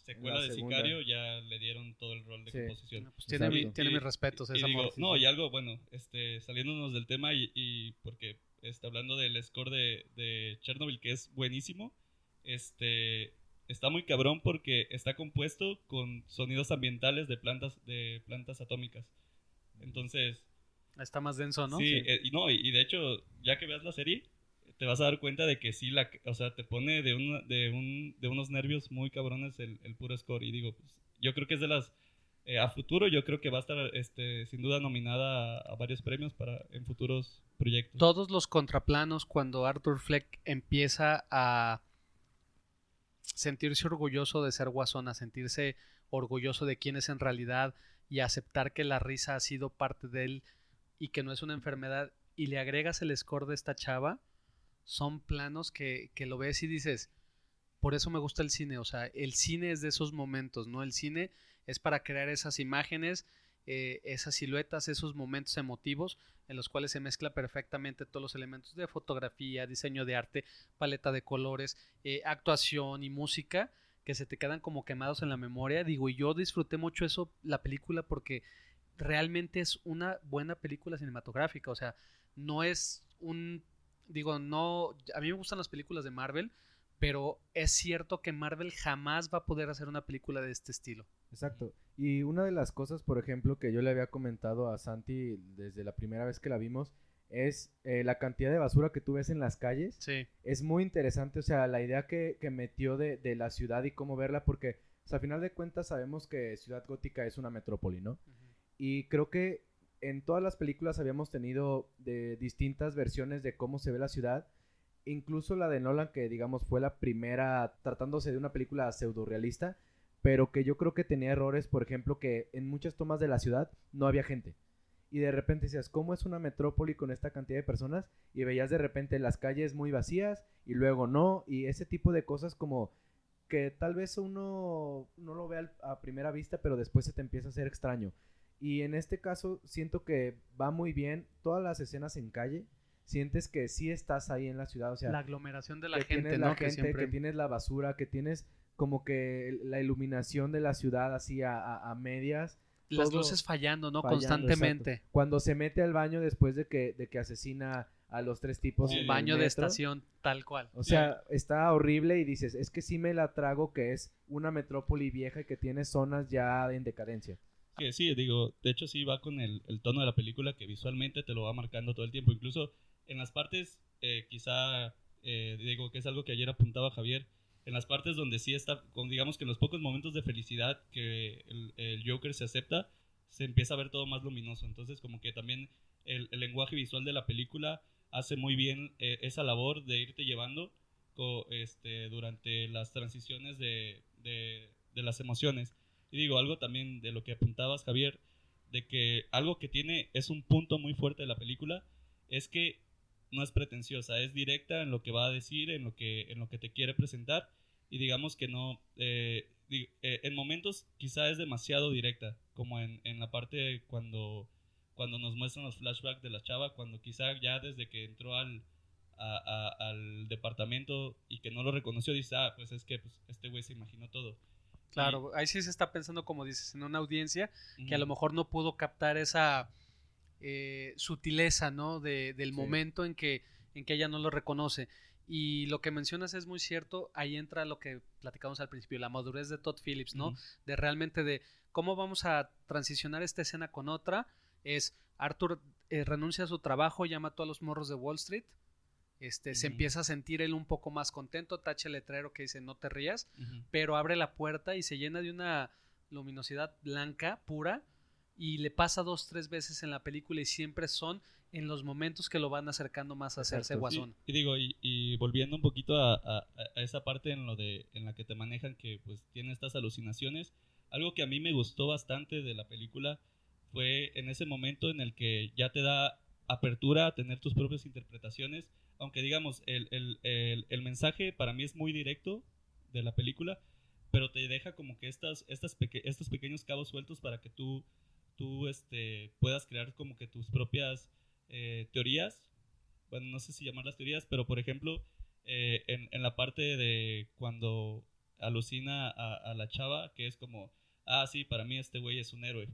secuela de Sicario ya le dieron todo el rol de composición. Pues tiene, mis respetos esa No, y algo, bueno, este, saliéndonos del tema y, porque está hablando del score de, de, Chernobyl que es buenísimo, este, está muy cabrón porque está compuesto con sonidos ambientales de plantas, de plantas atómicas. Entonces... Está más denso, ¿no? Sí, eh, y, no, y de hecho, ya que veas la serie, te vas a dar cuenta de que sí, la, o sea, te pone de, una, de, un, de unos nervios muy cabrones el, el puro score. Y digo, pues, yo creo que es de las... Eh, a futuro yo creo que va a estar este, sin duda nominada a, varios premios para en futuros proyectos. Todos los contraplanos cuando Arthur Fleck empieza a sentirse orgulloso de ser guasón, a sentirse orgulloso de quién es en realidad y aceptar que la risa ha sido parte de él y que no es una enfermedad y le agregas el score de esta chava, son planos que, que, lo ves y dices, por eso me gusta el cine, o sea, el cine es de esos momentos, ¿no? El cine es para crear esas imágenes, eh, esas siluetas, esos momentos emotivos en los cuales se mezcla perfectamente todos los elementos de fotografía, diseño de arte, paleta de colores, eh, actuación y música que se te quedan como quemados en la memoria. Digo, y yo disfruté mucho eso, la película, porque realmente es una buena película cinematográfica, o sea, no es un digo, no, a mí me gustan las películas de Marvel, pero es cierto que Marvel jamás va a poder hacer una película de este estilo. Exacto. Y una de las cosas, por ejemplo, que yo le había comentado a Santi desde la primera vez que la vimos, es eh, la cantidad de basura que tú ves en las calles. Sí. Es muy interesante, o sea, la idea que, metió de, la ciudad y cómo verla, porque al final de cuentas sabemos que Ciudad Gótica es una metrópoli, ¿no? Y creo que en todas las películas habíamos tenido de distintas versiones de cómo se ve la ciudad. Incluso la de Nolan, que digamos fue la primera tratándose de una película pseudo realista, pero que yo creo que tenía errores, por ejemplo, que en muchas tomas de la ciudad no había gente. Y de repente decías, ¿cómo es una metrópoli con esta cantidad de personas? Y veías de repente las calles muy vacías y luego no. Y ese tipo de cosas como que tal vez uno no lo vea a primera vista, pero después se te empieza a hacer extraño. Y en este caso siento que va muy bien todas las escenas en calle. Sientes que sí estás ahí en la ciudad, o sea, la aglomeración de la gente, ¿no? que, tienes la basura, que tienes como que la iluminación de la ciudad así a, medias. Las luces fallando, ¿no? Constantemente. Cuando se mete al baño después de que, de que asesina a los tres tipos. Un baño de estación, tal cual. O sea, está horrible y dices, es que sí me la trago que es una metrópoli vieja y que tiene zonas ya en decadencia. Que sí, digo, de hecho sí va con el, tono de la película que visualmente te lo va marcando todo el tiempo. Incluso en las partes, eh, quizá, eh, digo que es algo que ayer apuntaba Javier, en las partes donde sí está, con, digamos que en los pocos momentos de felicidad que el, Joker se acepta, se empieza a ver todo más luminoso. Entonces como que también el, lenguaje visual de la película hace muy bien eh, esa labor de irte llevando este, durante las transiciones de, de, de las emociones. Y digo, algo también de lo que apuntabas, Javier, de que algo que tiene es un punto muy fuerte de la película, es que no es pretenciosa, es directa en lo que va a decir, en lo que, en lo que te quiere presentar, y digamos que no, eh, eh, en momentos quizá es demasiado directa, como en, en la parte cuando, cuando nos muestran los flashbacks de la chava, cuando quizá ya desde que entró al, al departamento y que no lo reconoció, dice, ah, pues es que pues, este güey se imaginó todo. Claro, ahí sí se está pensando, como dices, en una audiencia que a lo mejor no pudo captar esa eh, sutileza, ¿no? De, del momento en que, en que ella no lo reconoce. Y lo que mencionas es muy cierto, ahí entra lo que platicamos al principio, la madurez de Todd Phillips, ¿no? De realmente de cómo vamos a transicionar esta escena con otra. Es Arthur eh, renuncia a su trabajo, llama a todos los morros de Wall Street, este, se empieza a sentir él un poco más contento, tacha el letrero que dice no te rías, pero abre la puerta y se llena de una luminosidad blanca, pura, y le pasa dos, tres veces en la película y siempre son en los momentos que lo van acercando más a hacerse guasón. Y, digo, y, volviendo un poquito a, esa parte en lo de en la que te manejan que pues tiene estas alucinaciones, algo que a mí me gustó bastante de la película fue en ese momento en el que ya te da apertura a tener tus propias interpretaciones aunque digamos, el, el, el, mensaje para mí es muy directo de la película, pero te deja como que estas, estas estos pequeños cabos sueltos para que tú, tú este, puedas crear como que tus propias eh, teorías. Bueno, no sé si llamarlas teorías, pero por ejemplo, eh, en, en, la parte de cuando alucina a, a, la chava, que es como, ah, sí, para mí este güey es un héroe,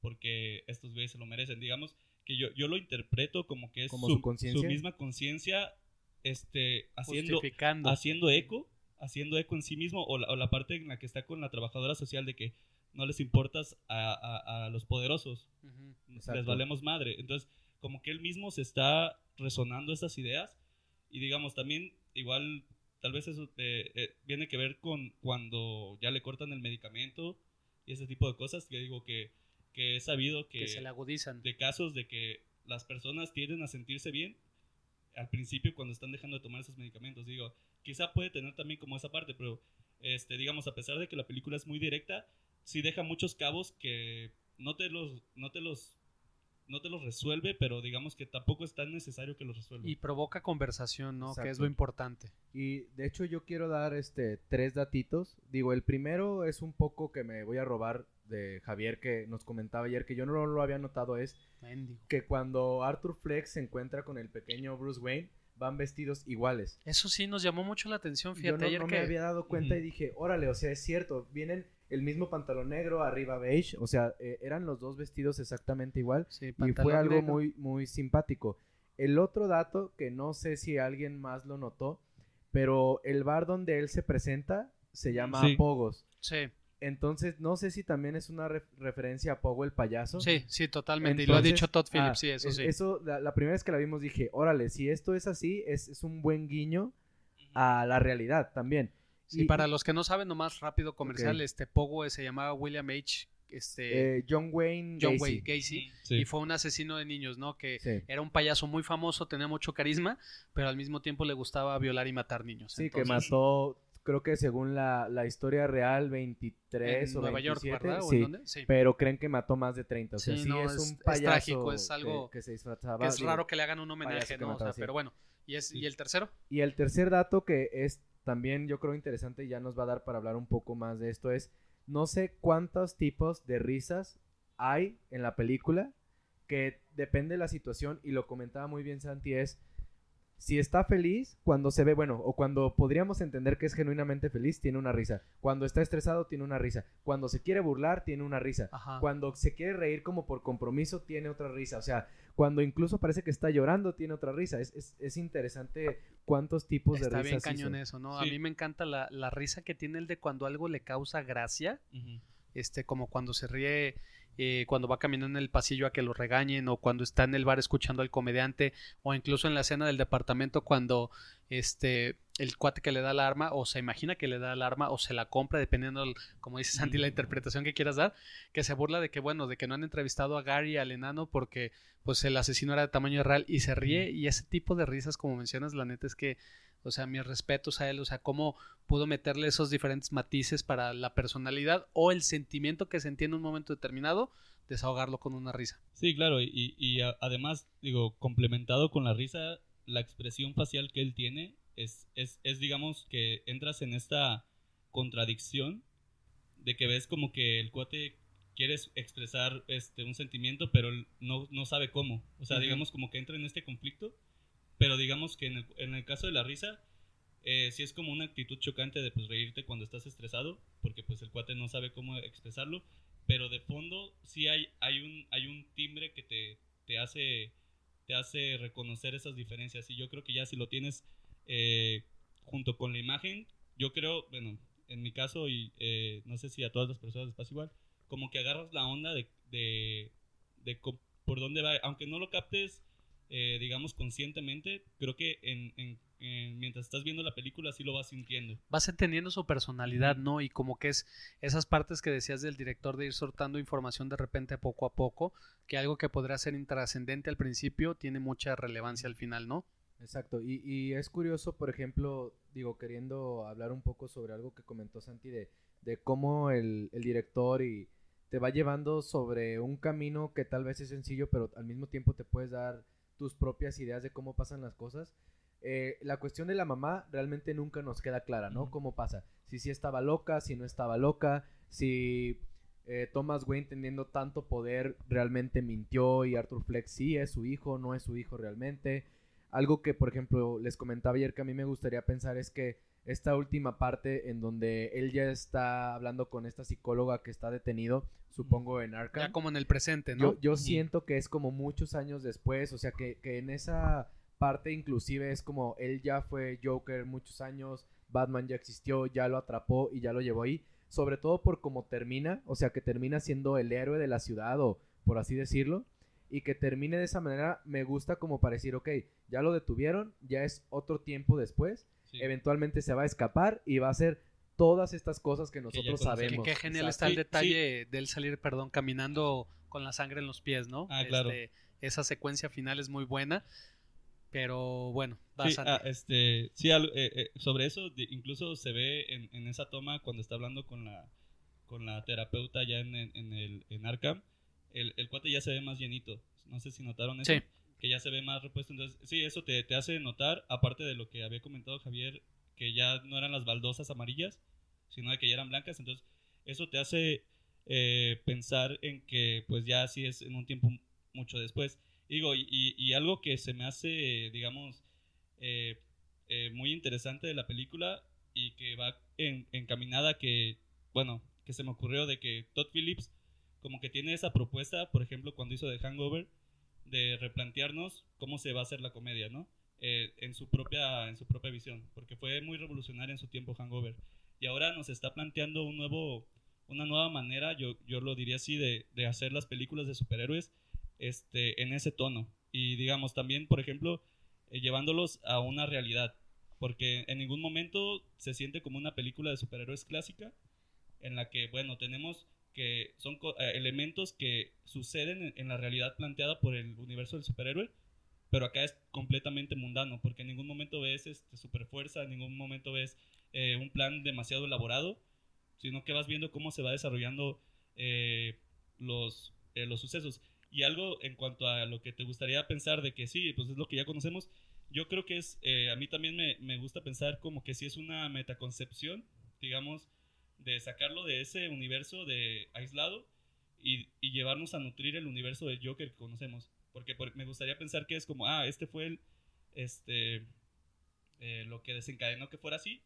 porque estos güeyes se lo merecen. Digamos, que yo, yo lo interpreto como que es su, misma conciencia este, haciendo, haciendo eco, haciendo eco en sí mismo, o la, parte en la que está con la trabajadora social de que no les importas a, a, los poderosos, les valemos madre. Entonces, como que él mismo se está resonando estas ideas y digamos, también igual, tal vez eso eh, eh, viene que ver con cuando ya le cortan el medicamento y ese tipo de cosas, que digo que que he sabido que, se le agudizan. De casos de que las personas tienden a sentirse bien al principio cuando están dejando de tomar esos medicamentos. Digo, quizá puede tener también como esa parte, pero este, digamos, a pesar de que la película es muy directa, sí deja muchos cabos que no te los, no te los no te los resuelve, pero digamos que tampoco es tan necesario que los resuelva. Y provoca conversación, ¿no? Que es lo importante. Y de hecho yo quiero dar este tres datitos. Digo, el primero es un poco que me voy a robar de Javier que nos comentaba ayer, que yo no lo había notado, es que cuando Arthur Flex se encuentra con el pequeño Bruce Wayne, van vestidos iguales. Eso sí nos llamó mucho la atención, fíjate. Yo ayer no me había dado cuenta y dije, órale, o sea, es cierto, vienen el mismo pantalón negro, arriba beige, o sea, eh, eran los dos vestidos exactamente igual y fue algo muy, muy simpático. El otro dato, que no sé si alguien más lo notó, pero el bar donde él se presenta se llama Pogos. Sí. Entonces, no sé si también es una referencia a Pogo el payaso. Sí, sí, totalmente. y lo ha dicho Todd Phillips, ah, sí, eso sí. Eso, la, primera vez que la vimos dije, órale, si esto es así, es, es un buen guiño a la realidad también. Y para los que no saben, nomás rápido comercial, este Pogo se llamaba William H. Este, eh, John Wayne John Gacy, y fue un asesino de niños, ¿no? Que era un payaso muy famoso, tenía mucho carisma, pero al mismo tiempo le gustaba violar y matar niños. Sí, que mató creo que según la, la historia real, 23 o Nueva 27. York, ¿verdad? sí, dónde? sí, pero creen que mató más de 30. O sea, sí, es, un payaso. Es trágico, es algo que, se disfrazaba. es raro que le hagan un homenaje, ¿no? o sea, pero bueno. ¿Y, es, ¿Y el tercero? Y el tercer dato que es también yo creo interesante y ya nos va a dar para hablar un poco más de esto es, no sé cuántos tipos de risas hay en la película que depende de la situación y lo comentaba muy bien Santi es si está feliz, cuando se ve, bueno, o cuando podríamos entender que es genuinamente feliz, tiene una risa. Cuando está estresado, tiene una risa. Cuando se quiere burlar, tiene una risa. Cuando se quiere reír como por compromiso, tiene otra risa. O sea, cuando incluso parece que está llorando, tiene otra risa. Es, es, interesante cuántos tipos de risas. Está bien cañón eso, ¿no? A mí me encanta la, la, risa que tiene el de cuando algo le causa gracia. Este, como cuando se ríe eh, cuando va caminando en el pasillo a que lo regañen o cuando está en el bar escuchando al comediante o incluso en la escena del departamento cuando este el cuate que le da el arma o se imagina que le da el arma o se la compra dependiendo como dice Santi la interpretación que quieras dar que se burla de que bueno de que no han entrevistado a Gary al enano porque pues el asesino era de tamaño real y se ríe y ese tipo de risas como mencionas la neta es que o sea, mis respetos a él, o sea, cómo pudo meterle esos diferentes matices para la personalidad o el sentimiento que sentía en un momento determinado, desahogarlo con una risa. Sí, claro, y, y además, digo, complementado con la risa, la expresión facial que él tiene es, es, es, digamos, que entras en esta contradicción de que ves como que el cuate quieres expresar este, un sentimiento, pero no, no sabe cómo. O sea, digamos como que entra en este conflicto, pero digamos que en el, caso de la risa, eh, sí es como una actitud chocante de pues reírte cuando estás estresado, porque pues el cuate no sabe cómo expresarlo, pero de fondo sí hay, hay, un, hay un timbre que te, te, hace, te hace reconocer esas diferencias. Y yo creo que ya si lo tienes eh, junto con la imagen, yo creo, bueno, en mi caso, y eh, no sé si a todas las personas les pasa igual, como que agarras la onda de, de, de por dónde va, aunque no lo captes, eh, digamos, conscientemente, creo que en, en eh, mientras estás viendo la película sí lo vas sintiendo. Vas entendiendo su personalidad, ¿no? Y como que es esas partes que decías del director de ir soltando información de repente poco a poco, que algo que podría ser intrascendente al principio tiene mucha relevancia al final, ¿no? Exacto, y, y, es curioso, por ejemplo, digo, queriendo hablar un poco sobre algo que comentó Santi de, de cómo el, el director y te va llevando sobre un camino que tal vez es sencillo, pero al mismo tiempo te puedes dar tus propias ideas de cómo pasan las cosas. Eh, la cuestión de la mamá realmente nunca nos queda clara, ¿no? ¿Cómo pasa? Si sí estaba loca, si no estaba loca, si eh, Thomas Wayne teniendo tanto poder realmente mintió y Arthur Fleck sí es su hijo, no es su hijo realmente. Algo que, por ejemplo, les comentaba ayer que a mí me gustaría pensar es que esta última parte en donde él ya está hablando con esta psicóloga que está detenido, supongo en Arkham. Ya como en el presente, ¿no? Yo, siento que es como muchos años después, o sea, que, que en esa parte inclusive es como él ya fue Joker muchos años, Batman ya existió, ya lo atrapó y ya lo llevó ahí, sobre todo por cómo termina, o sea que termina siendo el héroe de la ciudad o por así decirlo, y que termine de esa manera me gusta como para decir, ok, ya lo detuvieron, ya es otro tiempo después, eventualmente se va a escapar y va a hacer todas estas cosas que nosotros sabemos. Qué, genial está el detalle del salir, perdón, caminando con la sangre en los pies, ¿no? Ah, claro. Este, esa secuencia final es muy buena. Pero bueno, bastante. Sí, ah, este, sí eh, eh, sobre eso incluso se ve en, en, esa toma cuando está hablando con la, con la terapeuta ya en, en, el, en Arkham. El, el, cuate ya se ve más llenito. No sé si notaron eso. Que ya se ve más repuesto. Entonces, sí, eso te, te hace notar, aparte de lo que había comentado Javier, que ya no eran las baldosas amarillas, sino de que ya eran blancas. Entonces, eso te hace eh, pensar en que, pues ya sí es en un tiempo mucho después. Digo, y, algo que se me hace, digamos, eh, eh, muy interesante de la película y que va en, encaminada que, bueno, que se me ocurrió de que Todd Phillips como que tiene esa propuesta, por ejemplo, cuando hizo The Hangover, de replantearnos cómo se va a hacer la comedia, ¿no? Eh, en, su propia, en su propia visión, porque fue muy revolucionaria en su tiempo Hangover. Y ahora nos está planteando un nuevo, una nueva manera, yo, yo lo diría así, de, de hacer las películas de superhéroes este, en ese tono. Y digamos, también, por ejemplo, eh, llevándolos a una realidad. Porque en ningún momento se siente como una película de superhéroes clásica, en la que, bueno, tenemos que son eh, elementos que suceden en, la realidad planteada por el universo del superhéroe, pero acá es completamente mundano, porque en ningún momento ves este, superfuerza, en ningún momento ves eh, un plan demasiado elaborado, sino que vas viendo cómo se va desarrollando los, los sucesos. Y algo en cuanto a lo que te gustaría pensar de que sí, pues es lo que ya conocemos, yo creo que es, eh, a mí también me, me, gusta pensar como que sí es una metaconcepción, digamos, de sacarlo de ese universo de aislado y, y llevarnos a nutrir el universo de Joker que conocemos. Porque me gustaría pensar que es como, ah, este fue el, este, eh, lo que desencadenó que fuera así.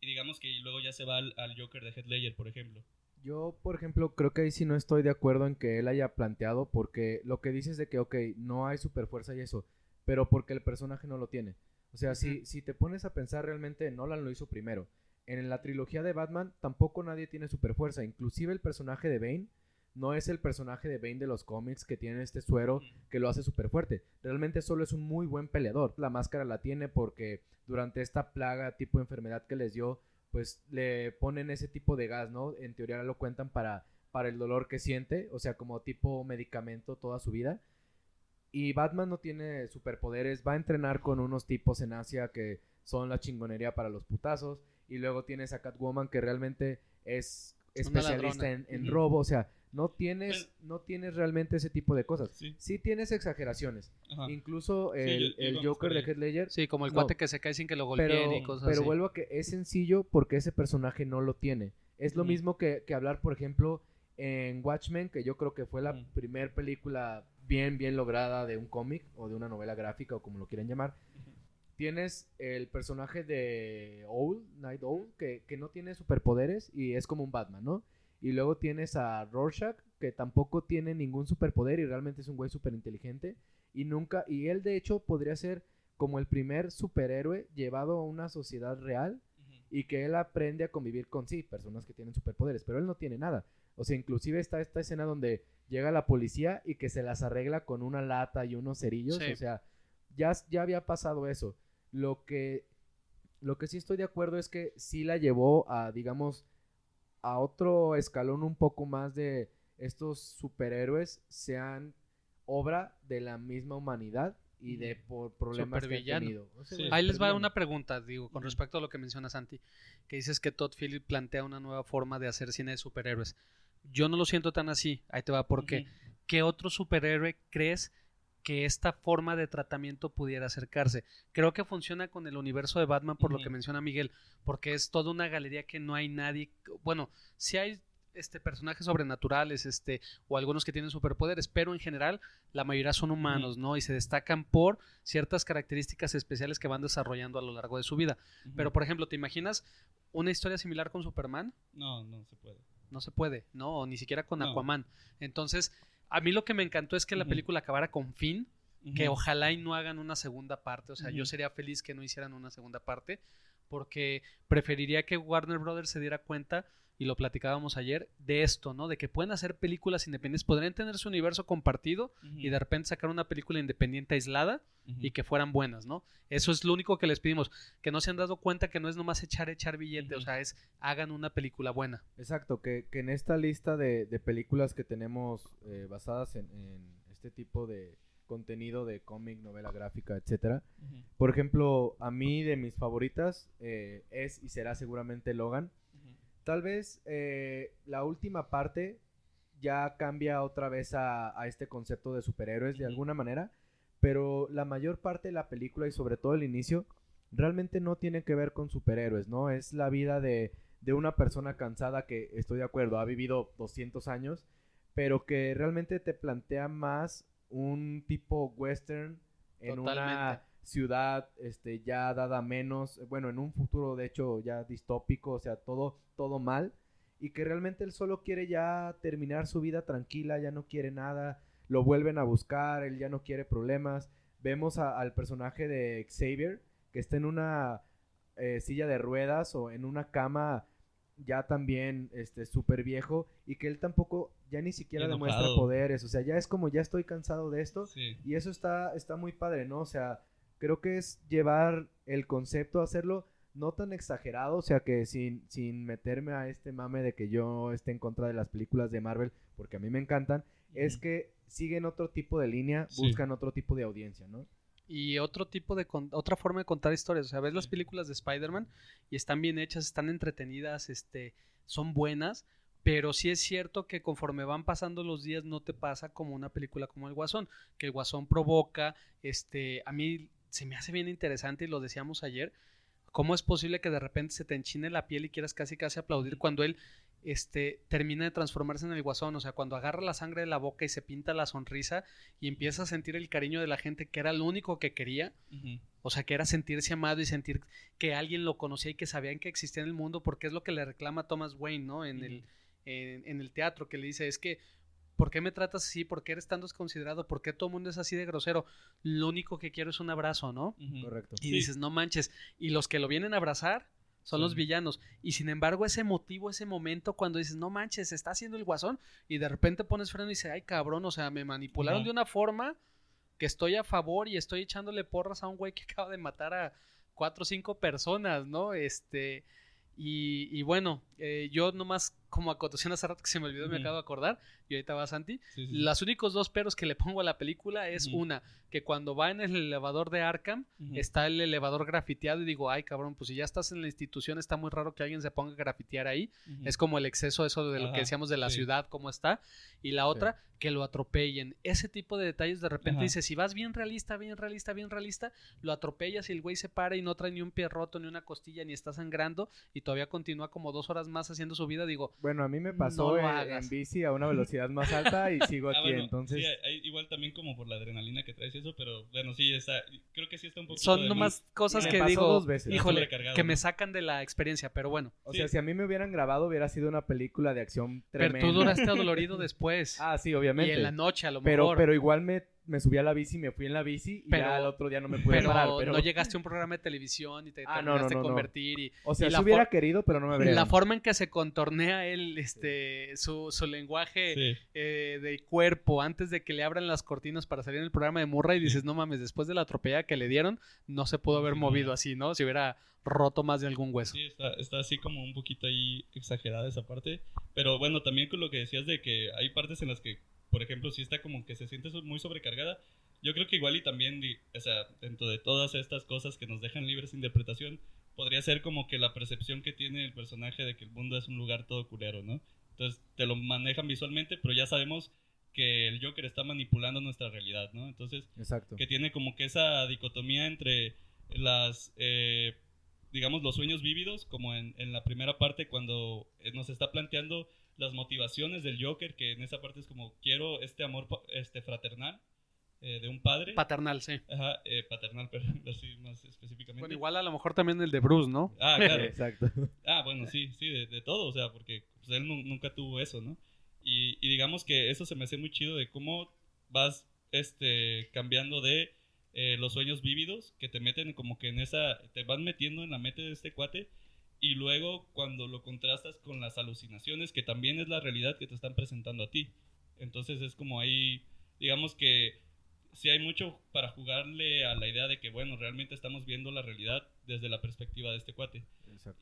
Y digamos que luego ya se va al, al Joker de Headlayer, por ejemplo. Yo, por ejemplo, creo que ahí sí no estoy de acuerdo en que él haya planteado, porque lo que dices de que, ok, no hay super fuerza y eso, pero porque el personaje no lo tiene. O sea, si, si te pones a pensar realmente, Nolan lo hizo primero. En la trilogía de Batman tampoco nadie tiene super fuerza, inclusive el personaje de Bane no es el personaje de Bane de los cómics que tiene este suero que lo hace súper fuerte. Realmente solo es un muy buen peleador. La máscara la tiene porque durante esta plaga tipo enfermedad que les dio, pues le ponen ese tipo de gas, ¿no? En teoría lo cuentan para, para el dolor que siente, o sea, como tipo medicamento toda su vida. Y Batman no tiene superpoderes, va a entrenar con unos tipos en Asia que son la chingonería para los putazos. Y luego tienes a Catwoman que realmente es especialista en, robo, o sea, no tienes, no tienes realmente ese tipo de cosas. Sí, tienes exageraciones. Incluso el, Joker de Heath Ledger. Sí, como el cuate que se cae sin que lo golpeen y cosas Pero vuelvo a que es sencillo porque ese personaje no lo tiene. Es lo mismo que, hablar, por ejemplo, en Watchmen, que yo creo que fue la Mm. primer película bien, bien lograda de un cómic o de una novela gráfica o como lo quieran llamar, tienes el personaje de Owl, Night Owl, que, que no tiene superpoderes y es como un Batman, ¿no? Y luego tienes a Rorschach, que tampoco tiene ningún superpoder y realmente es un güey súper inteligente. Y nunca, y él de hecho podría ser como el primer superhéroe llevado a una sociedad real y que él aprende a convivir con sí, personas que tienen superpoderes, pero él no tiene nada. O sea, inclusive está esta escena donde llega la policía y que se las arregla con una lata y unos cerillos, Sí. o sea, ya, ya había pasado eso. Lo que, lo que sí estoy de acuerdo es que sí la llevó a, digamos, a otro escalón un poco más de estos superhéroes sean obra de la misma humanidad y de por problemas que han Supervillano. tenido. O sea, Sí. güey, Ahí les va una pregunta, digo, con respecto a lo que menciona Santi, que dices que Todd Phillips plantea una nueva forma de hacer cine de superhéroes. Yo no lo siento tan así, ahí te va por qué. ¿Qué otro superhéroe crees que esta forma de tratamiento pudiera acercarse? Creo que funciona con el universo de Batman por lo que menciona Miguel, porque es toda una galería que no hay nadie, bueno, sí hay este personajes sobrenaturales, este o algunos que tienen superpoderes, pero en general la mayoría son humanos, ¿no? Y se destacan por ciertas características especiales que van desarrollando a lo largo de su vida. Pero por ejemplo, ¿te imaginas una historia similar con Superman? No, no se puede. No se puede, ¿no? O ni siquiera con No. Aquaman. Entonces, a mí lo que me encantó es que la película acabara con fin, que ojalá y no hagan una segunda parte. O sea, yo sería feliz que no hicieran una segunda parte, porque preferiría que Warner Brothers se diera cuenta, y lo platicábamos ayer, de esto, ¿no? De que pueden hacer películas independientes, podrían tener su universo compartido y de repente sacar una película independiente aislada y que fueran buenas, ¿no? Eso es lo único que les pedimos, que no se han dado cuenta que no es nomás echar, echar billete, o sea, es hagan una película buena. Exacto, que, que en esta lista de, de películas que tenemos eh, basadas en, en este tipo de contenido de cómic, novela gráfica, etcétera. Por ejemplo, a mí de mis favoritas eh, es y será seguramente Logan. Tal vez eh, la última parte ya cambia otra vez a, a este concepto de superhéroes de alguna manera, pero la mayor parte de la película y sobre todo el inicio realmente no tiene que ver con superhéroes, ¿no? Es la vida de, de una persona cansada que, estoy de acuerdo, ha vivido 200 años, pero que realmente te plantea más un tipo western en una. Ciudad este, ya dada menos, bueno, en un futuro de hecho ya distópico, o sea, todo, todo mal, y que realmente él solo quiere ya terminar su vida tranquila, ya no quiere nada, lo vuelven a buscar, él ya no quiere problemas. Vemos a- al personaje de Xavier, que está en una eh, silla de ruedas o en una cama ya también este súper viejo y que él tampoco ya ni siquiera demuestra poderes, o sea, ya es como ya estoy cansado de esto Sí. y eso está, está muy padre, ¿no? O sea, creo que es llevar el concepto, hacerlo no tan exagerado, o sea, que sin, sin meterme a este mame de que yo esté en contra de las películas de Marvel, porque a mí me encantan, es que siguen otro tipo de línea, Sí. buscan otro tipo de audiencia, ¿no? Y otro tipo de con- otra forma de contar historias, o sea, ves las películas de Spider-Man y están bien hechas, están entretenidas, este, son buenas, pero sí es cierto que conforme van pasando los días no te pasa como una película como El Guasón, que El Guasón provoca, este, a mí se me hace bien interesante y lo decíamos ayer, cómo es posible que de repente se te enchine la piel y quieras casi casi aplaudir cuando él este, termina de transformarse en el guasón, o sea, cuando agarra la sangre de la boca y se pinta la sonrisa y empieza a sentir el cariño de la gente que era lo único que quería, o sea, que era sentirse amado y sentir que alguien lo conocía y que sabían que existía en el mundo, porque es lo que le reclama Thomas Wayne, ¿no? En, el, en el teatro, que le dice, es que, ¿por qué me tratas así? ¿Por qué eres tan desconsiderado? ¿Por qué todo el mundo es así de grosero? Lo único que quiero es un abrazo, ¿no? Correcto. Y Sí. dices, no manches, y los que lo vienen a abrazar son los villanos. Y sin embargo, ese motivo, ese momento cuando dices, no manches, se está haciendo el guasón, y de repente pones freno y dices, ay cabrón, o sea, me manipularon de una forma que estoy a favor y estoy echándole porras a un güey que [laughs] acaba de matar a cuatro o cinco personas, ¿no? Este, y, y bueno, eh, yo nomás como acotación hace rato que se me olvidó, me acabo de acordar, y ahorita va Santi, Sí, sí, los únicos dos peros que le pongo a la película es una, que cuando va en el elevador de Arkham, está el elevador grafiteado y digo, ay cabrón, pues si ya estás en la institución está muy raro que alguien se ponga a grafitear ahí. Es como el exceso eso de lo Ajá, que decíamos de la sí. ciudad, cómo está. Y la otra, que lo atropellen. Ese tipo de detalles de repente Ajá. dices, si vas bien realista, bien realista, bien realista, lo atropellas y el güey se para y no trae ni un pie roto, ni una costilla, ni está sangrando y todavía continúa como dos horas más haciendo su vida. Digo, Bueno, a mí me pasó en, bici a una velocidad más alta y [laughs] sigo ah, aquí, entonces... igual también como por la adrenalina que traes eso, pero bueno, sí, está, creo que sí está un poco... Son nomás cosas que digo, dos veces. híjole, que me sacan de la experiencia, pero bueno. O sea, si a mí me hubieran grabado hubiera sido una película de acción tremenda. Pero tú duraste adolorido después. [laughs] ah, sí, obviamente. Y en la noche a lo pero, mejor. Pero igual me me subí a la bici, me fui en la bici y pero, ya al otro día no me pude parar. Pero no llegaste a un programa de televisión y te ah, terminaste convertir. Y, o sea, si hubiera querido, pero no me habría. La forma en que se contornea él, este, su, su lenguaje eh, de cuerpo antes de que le abran las cortinas para salir en el programa de Murray, y dices, no mames, después de la atropella que le dieron, no se pudo haber movido así, ¿no? Si hubiera roto más de algún hueso. Sí, está, está así como un poquito ahí exagerada esa parte. Pero bueno, también con lo que decías de que hay partes en las que, por ejemplo, sí está como que se siente muy sobrecargada yo creo que igual y también, o sea, dentro de todas estas cosas que nos dejan libres de interpretación, podría ser como que la percepción que tiene el personaje de que el mundo es un lugar todo culero, ¿no? Entonces te lo manejan visualmente, pero ya sabemos que el Joker está manipulando nuestra realidad, ¿no? Entonces, Exacto. que tiene como que esa dicotomía entre las, eh, digamos, los sueños vívidos, como en, en la primera parte cuando eh, nos está planteando las motivaciones del Joker, que en esa parte es como quiero este amor este fraternal, eh, de un padre. Paternal, sí. Ajá, eh, paternal, [laughs] pero así más específicamente. Bueno, igual a lo mejor también el de Bruce, ¿no? Ah, claro. [laughs] Exacto. Ah, bueno, sí, sí, de, todo, o sea, porque pues, él nunca tuvo eso, ¿no? Y, digamos que eso se me hace muy chido de cómo vas este, cambiando de eh, los sueños vívidos que te meten como que en esa, te van metiendo en la mente de este cuate y luego cuando lo contrastas con las alucinaciones, que también es la realidad que te están presentando a ti. Entonces es como ahí, digamos que sí hay mucho para jugarle a la idea de que, bueno, realmente estamos viendo la realidad desde la perspectiva de este cuate.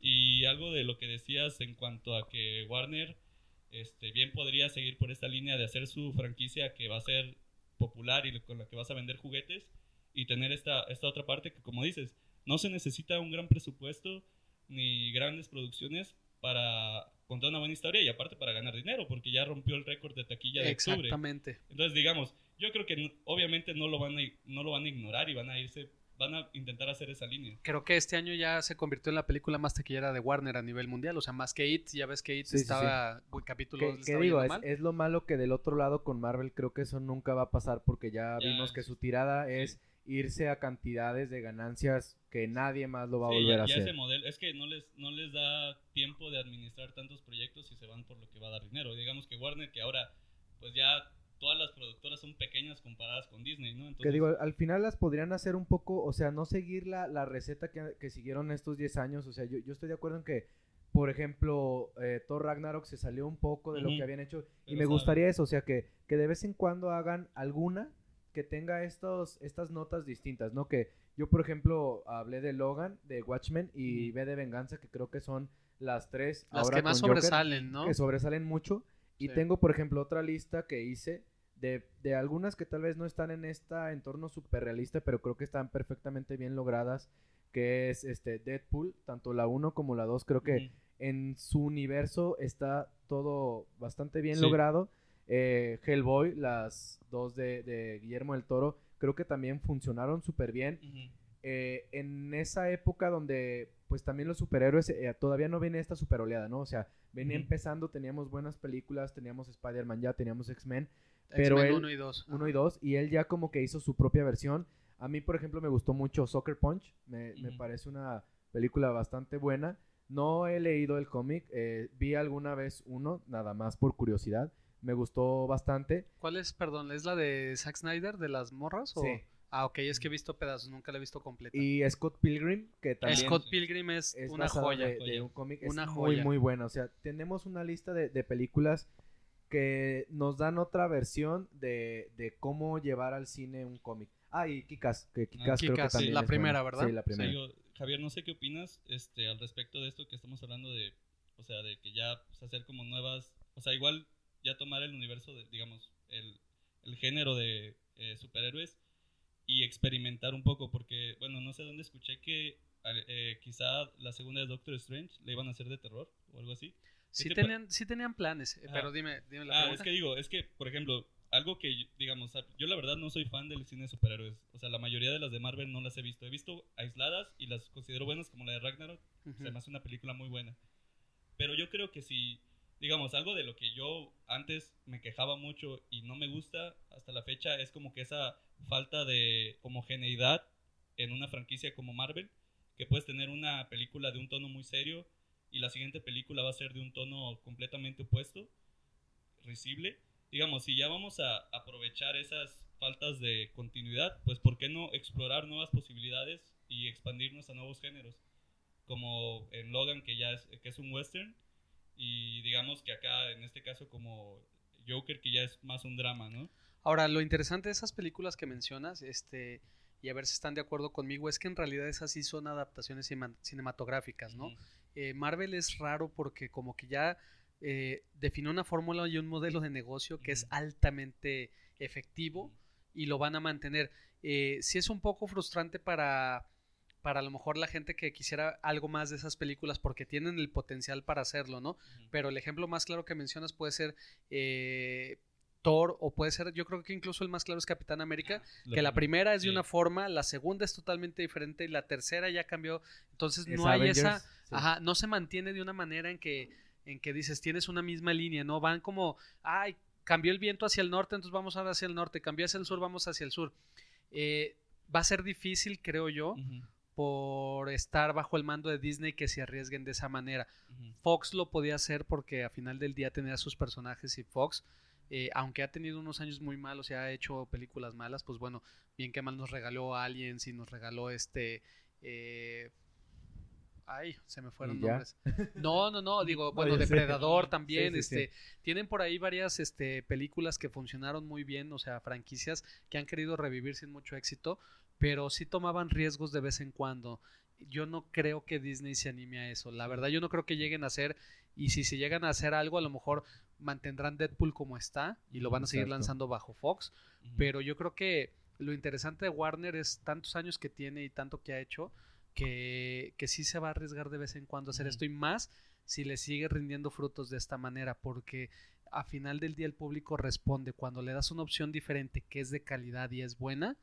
Y algo de lo que decías en cuanto a que Warner este, bien podría seguir por esta línea de hacer su franquicia que va a ser popular y con la que vas a vender juguetes y tener esta, esta otra parte que, como dices, no se necesita un gran presupuesto ni grandes producciones para contar una buena historia y aparte para ganar dinero, porque ya rompió el récord de taquilla de Exactamente. Entonces, digamos, yo creo que obviamente no lo van a, no lo van a ignorar y van a irse van a intentar hacer esa línea. Creo que este año ya se convirtió en la película más taquillera de Warner a nivel mundial, o sea, más que It, ya ves que It estaba, sí, capítulo ¿Qué, digo? Es, lo malo que del otro lado con Marvel creo que eso nunca va a pasar porque ya, vimos que su tirada es irse a cantidades de ganancias que nadie más lo va a volver a hacer. Ese modelo, es que no les, no les da tiempo de administrar tantos proyectos y se van por lo que va a dar dinero. Digamos que Warner, que ahora pues ya todas las productoras son pequeñas comparadas con Disney, ¿no? Que digo, al final las podrían hacer un poco, o sea, no seguir la, la receta que, que, siguieron estos 10 años, o sea, yo, yo, estoy de acuerdo en que, por ejemplo, eh, Thor Ragnarok se salió un poco de lo que habían hecho y me gustaría eso, o sea, que, que de vez en cuando hagan alguna que tenga estos, estas notas distintas, ¿no? Que yo, por ejemplo, hablé de Logan, de Watchmen y B de Venganza, que creo que son las tres. Las que más sobresalen, ¿no? Que sobresalen mucho. Y tengo, por ejemplo, otra lista que hice de, de, algunas que tal vez no están en este entorno súper realista, pero creo que están perfectamente bien logradas, que es este Deadpool, tanto la 1 como la 2, creo que en su universo está todo bastante bien logrado. Eh, Hellboy, las dos de, de, Guillermo del Toro, creo que también funcionaron súper bien. Eh, en esa época donde pues también los superhéroes eh, todavía no viene esta super oleada, ¿no? O sea, venía empezando, teníamos buenas películas, teníamos Spider-Man ya, teníamos X-Men, pero él, 1 y 2. 1 y 2, y él ya como que hizo su propia versión. A mí, por ejemplo, me gustó mucho Soccer Punch, me, me parece una película bastante buena. No he leído el cómic, eh, vi alguna vez uno, nada más por curiosidad. Me gustó bastante. ¿Cuál es, perdón, es la de Zack Snyder, de las morras? O... Sí. Ah, ok, es que he visto pedazos, nunca la he visto completa. Y Scott Pilgrim, que también... Scott Pilgrim es, una joya. De, un cómic, es muy, muy buena. O sea, tenemos una lista de, de, películas que nos dan otra versión de, de cómo llevar al cine un cómic. Ah, y Kikas, que Kikas, creo que también la primera, ¿verdad? Sí, la primera. Javier, no sé qué opinas este, al respecto de esto que estamos hablando de, o sea, de que ya pues, hacer como nuevas, o sea, igual ya tomar el universo, de, digamos, el, el género de eh, superhéroes y experimentar un poco, porque, bueno, no sé dónde escuché que eh, quizá la segunda de Doctor Strange le iban a hacer de terror o algo así. Sí tenían, sí tenían planes, eh, pero dime, dime la ah, es que digo, es que, por ejemplo, algo que, digamos, yo la verdad no soy fan del cine de superhéroes. O sea, la mayoría de las de Marvel no las he visto. He visto aisladas y las considero buenas, como la de Ragnarok. Se me hace una película muy buena. Pero yo creo que si digamos, algo de lo que yo antes me quejaba mucho y no me gusta hasta la fecha es como que esa falta de homogeneidad en una franquicia como Marvel, que puedes tener una película de un tono muy serio y la siguiente película va a ser de un tono completamente opuesto, risible. Digamos, si ya vamos a aprovechar esas faltas de continuidad, pues ¿por qué no explorar nuevas posibilidades y expandirnos a nuevos géneros? Como en Logan, que ya es, que es un western, y digamos que acá, en este caso, como Joker, que ya es más un drama, ¿no? Ahora, lo interesante de esas películas que mencionas, este, y a ver si están de acuerdo conmigo, es que en realidad esas sí son adaptaciones cinematográficas, ¿no? Eh, Marvel es raro porque como que ya eh, definió una fórmula y un modelo de negocio que es altamente efectivo y lo van a mantener. Eh, sí es un poco frustrante para, para a lo mejor la gente que quisiera algo más de esas películas porque tienen el potencial para hacerlo, ¿no? Pero el ejemplo más claro que mencionas puede ser eh, Thor o puede ser, yo creo que incluso el más claro es Capitán América, que la primera es de una forma, la segunda es totalmente diferente y la tercera ya cambió, entonces no hay esa, ajá, no se mantiene de una manera en que en que dices, tienes una misma línea, ¿no? Van como, ay, cambió el viento hacia el norte, entonces vamos ahora hacia el norte, cambió hacia el sur, vamos hacia el sur. Eh, va a ser difícil, creo yo, por estar bajo el mando de Disney que se arriesguen de esa manera. Fox lo podía hacer porque a final del día tenía sus personajes y Fox, eh, aunque ha tenido unos años muy malos y ha hecho películas malas, pues bueno, bien que mal nos regaló Aliens y nos regaló este... Eh, Ay, se me fueron nombres. No, no, no, digo, [laughs] bueno, Depredador también, este, tienen por ahí varias este películas que funcionaron muy bien, o sea, franquicias que han querido revivir sin mucho éxito, pero sí tomaban riesgos de vez en cuando. Yo no creo que Disney se anime a eso. La verdad, yo no creo que lleguen a hacer y si se llegan a hacer algo, a lo mejor mantendrán Deadpool como está y lo van a seguir lanzando bajo Fox, pero yo creo que lo interesante de Warner es tantos años que tiene y tanto que ha hecho que, que sí se va a arriesgar de vez en cuando a hacer esto y más si le sigue rindiendo frutos de esta manera, porque a final del día el público responde cuando le das una opción diferente que es de calidad y es buena,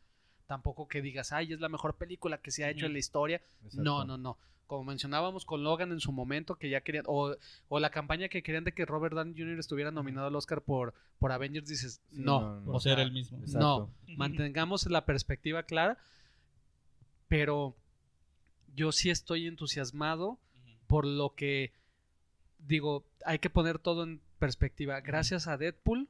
tampoco que digas, ay, es la mejor película que se ha hecho en la historia. No, no, no. Como mencionábamos con Logan en su momento, que ya querían, o, o, la campaña que querían de que Robert Downey Jr. estuviera nominado al Oscar por, por Avengers, dices, no, por ser el mismo. No, mantengamos la perspectiva clara, pero yo sí estoy entusiasmado por lo que digo, hay que poner todo en perspectiva. Gracias a Deadpool,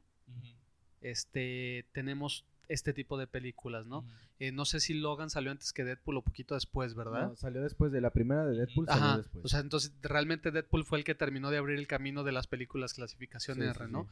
este, tenemos este tipo de películas, ¿no? Eh, no sé si Logan salió antes que Deadpool o poquito después, ¿verdad? No, salió después de la primera de Deadpool, salió después. O sea, entonces realmente Deadpool fue el que terminó de abrir el camino de las películas clasificación R, ¿no?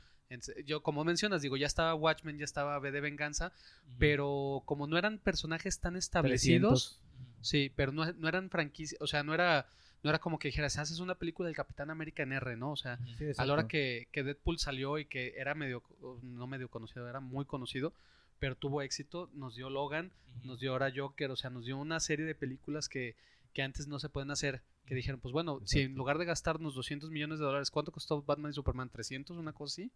Yo, como mencionas, digo, ya estaba Watchmen, ya estaba B de Venganza, pero como no eran personajes tan establecidos, Sí, pero no, no eran franquicias, o sea, no era, no era como que dijeras, haces una película del Capitán América en R, ¿no? O sea, a la hora que, que, Deadpool salió y que era medio, no medio conocido, era muy conocido, pero tuvo éxito, nos dio Logan, nos dio ahora Joker, o sea, nos dio una serie de películas que, que antes no se pueden hacer, que dijeron, pues bueno, si en lugar de gastarnos 200 millones de dólares, ¿cuánto costó Batman y Superman? 300, una cosa así,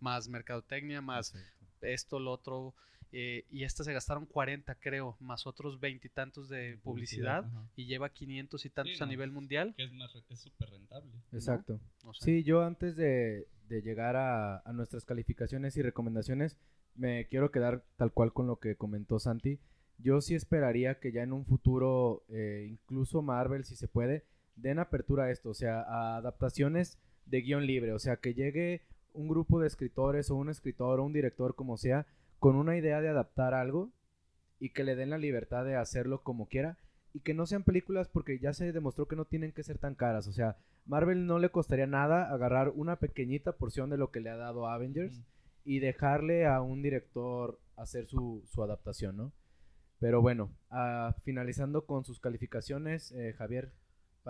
más mercadotecnia, más esto, lo otro, eh, y estas se gastaron 40 creo, más otros veintitantos de publicidad, y lleva 500 y tantos a nivel mundial. Que es súper rentable. Exacto. Sí, yo antes de, llegar a, nuestras calificaciones y recomendaciones, me quiero quedar tal cual con lo que comentó Santi. Yo sí esperaría que ya en un futuro, eh, incluso Marvel, si se puede, den apertura a esto, o sea, a adaptaciones de guion libre, o sea, que llegue un grupo de escritores o un escritor o un director, como sea, con una idea de adaptar algo y que le den la libertad de hacerlo como quiera y que no sean películas porque ya se demostró que no tienen que ser tan caras. O sea, Marvel no le costaría nada agarrar una pequeñita porción de lo que le ha dado Avengers y dejarle a un director hacer su, adaptación, ¿no? Pero bueno, ah, finalizando con sus calificaciones, eh, Javier.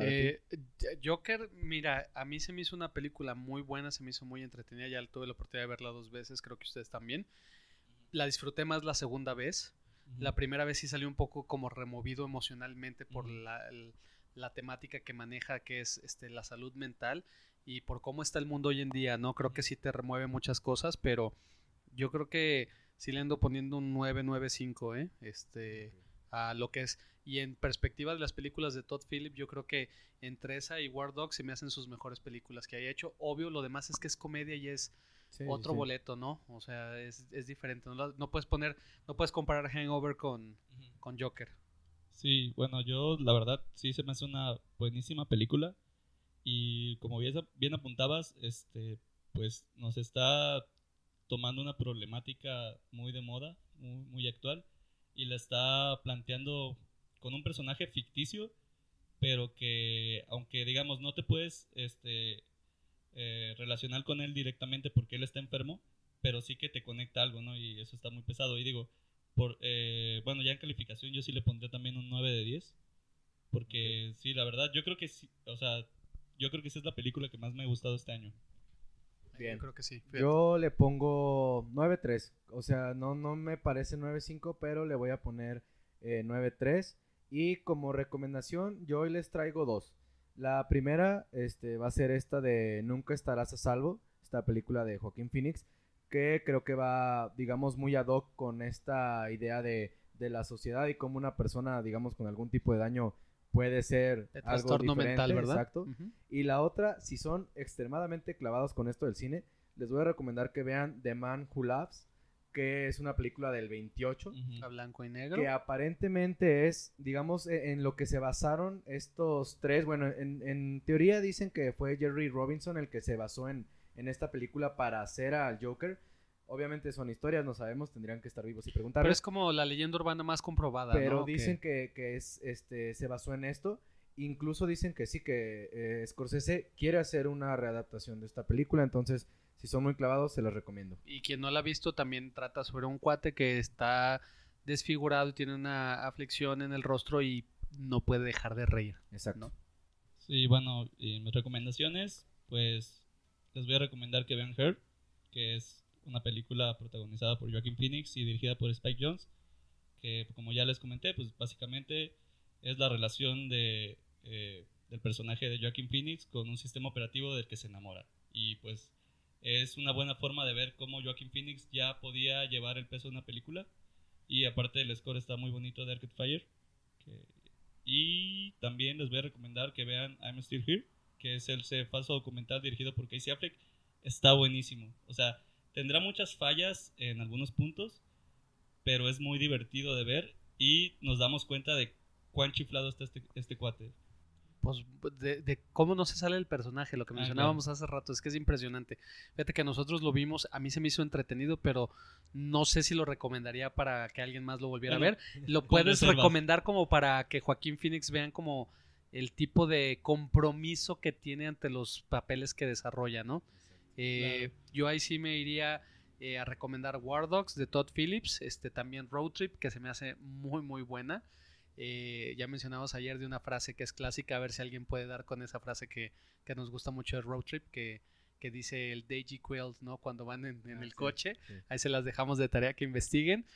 Eh, Joker, mira, a mí se me hizo una película muy buena, se me hizo muy entretenida, ya tuve la oportunidad de verla dos veces, creo que ustedes también la disfruté más la segunda vez. La primera vez sí salió un poco como removido emocionalmente por la, temática que maneja, que es este, la salud mental y por cómo está el mundo hoy en día, ¿no? Creo que sí te remueve muchas cosas, pero yo creo que sí le ando poniendo un 995, ¿eh? Este, a lo que es Y en perspectiva de las películas de Todd Phillips, yo creo que entre esa y War Dog se me hacen sus mejores películas que haya hecho. Obvio, lo demás es que es comedia y es otro boleto, ¿no? O sea, es, diferente. No, puedes poner, no puedes comparar Hangover con, con Joker. Sí, bueno, yo la verdad sí se me hace una buenísima película. Y como bien, apuntabas, este, pues nos está tomando una problemática muy de moda, muy, muy actual, y la está planteando con un personaje ficticio, pero que aunque digamos no te puedes este, eh, relacionar con él directamente porque él está enfermo, pero sí que te conecta algo, ¿no? Y eso está muy pesado. Y digo, por, eh, bueno, ya en calificación yo sí le pondría también un 9 de 10, porque sí, la verdad, yo creo que sí, o sea, yo creo que esa es la película que más me ha gustado este año. Bien. Yo creo que sí. Yo le pongo 9-3. O sea, no, no me parece 9-5, pero le voy a poner eh, 9-3. Y como recomendación, yo hoy les traigo dos. La primera este, va a ser esta de Nunca estarás a salvo, esta película de Joaquín Phoenix, que creo que va, digamos, muy ad hoc con esta idea de, de la sociedad y cómo una persona, digamos, con algún tipo de daño puede ser algo diferente, mental, ¿verdad? Exacto. Y la otra, si son extremadamente clavados con esto del cine, les voy a recomendar que vean The Man Who Loves, que es una película del 28. A blanco y negro. Que aparentemente es, digamos, e, en, lo que se basaron estos tres. Bueno, en, teoría dicen que fue Jerry Robinson el que se basó en, en esta película para hacer al Joker Obviamente son historias, no sabemos, tendrían que estar vivos y preguntar. Pero es como la leyenda urbana más comprobada. Pero dicen que, es, este, se basó en esto. Incluso dicen que sí, que eh, Scorsese quiere hacer una readaptación de esta película. Entonces, si son muy clavados, se los recomiendo. Y quien no la ha visto también trata sobre un cuate que está desfigurado y tiene una aflicción en el rostro y no puede dejar de reír. Exacto. Sí, bueno, y mis recomendaciones, pues les voy a recomendar que vean Her, que es una película protagonizada por Joaquin Phoenix y dirigida por Spike Jones, que como ya les comenté, pues básicamente es la relación de, eh, del personaje de Joaquin Phoenix con un sistema operativo del que se enamora. Y pues es una buena forma de ver cómo Joaquin Phoenix ya podía llevar el peso de una película. Y aparte el score está muy bonito de Arcade Fire. Y también les voy a recomendar que vean I'm Still Here, que es el falso documental dirigido por Casey Affleck. Está buenísimo. O sea, Tendrá muchas fallas en algunos puntos, pero es muy divertido de ver y nos damos cuenta de cuán chiflado está este, este cuate. Pues de, cómo no se sale el personaje, lo que ah, mencionábamos hace rato, es que es impresionante. Fíjate que nosotros lo vimos, a mí se me hizo entretenido, pero no sé si lo recomendaría para que alguien más lo volviera a ver. Lo [laughs] puedes recomendar como para que Joaquín Phoenix vean como el tipo de compromiso que tiene ante los papeles que desarrolla, ¿no? Eh, yo ahí sí me iría eh, a recomendar War Dogs de Todd Phillips, este también Road Trip, que se me hace muy muy buena. Eh, ya mencionamos ayer de una frase que es clásica, a ver si alguien puede dar con esa frase que, nos gusta mucho de Road Trip, que, dice el Deji Quilt, ¿no? Cuando van en, ah, el coche. Ahí se las dejamos de tarea que investiguen.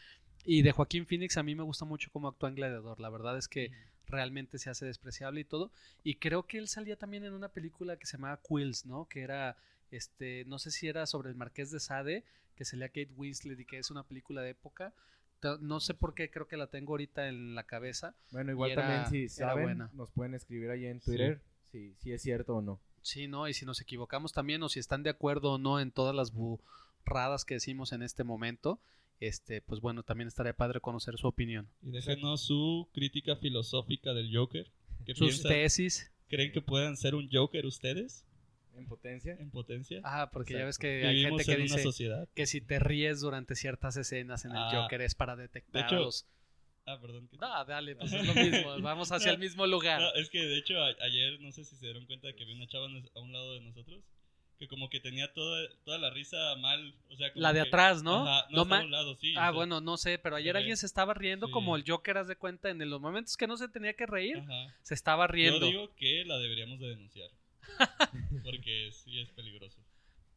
Y de Joaquín Phoenix a mí me gusta mucho cómo actúa en Gladiador. La verdad es que realmente se hace despreciable y todo. Y creo que él salía también en una película que se llamaba Quills, ¿no? Que era este, no sé si era sobre el Marqués de Sade, que se lea Kate Winslet y que es una película de época. No sé por qué, creo que la tengo ahorita en la cabeza. Bueno, igual también si saben, nos pueden escribir ahí en Twitter si, si es cierto o no. Sí, ¿no? Y si nos equivocamos también o si están de acuerdo o no en todas las burradas que decimos en este momento, este, pues bueno, también estaría padre conocer su opinión. Y déjenos su crítica filosófica del Joker. Sus tesis. ¿Creen que puedan ser un Joker ustedes? En potencia. En potencia. Ah, porque ya ves que hay gente que dice que si te ríes durante ciertas escenas en el ah, Joker es para detectar Ah, perdón. Ah, dale, pues es lo [laughs] mismo. Vamos hacia el mismo lugar. No, es que de hecho ayer, no sé si se dieron cuenta que había una chava a un lado de nosotros que como que tenía toda, toda la risa mal, o sea, la de atrás, ¿no? no, no un lado, sí, ah, bueno, no sé, pero ayer alguien se estaba riendo como el Joker, haz de cuenta, en los momentos que no se tenía que reír, se estaba riendo. Yo digo que la deberíamos de denunciar. [laughs] Porque sí es peligroso.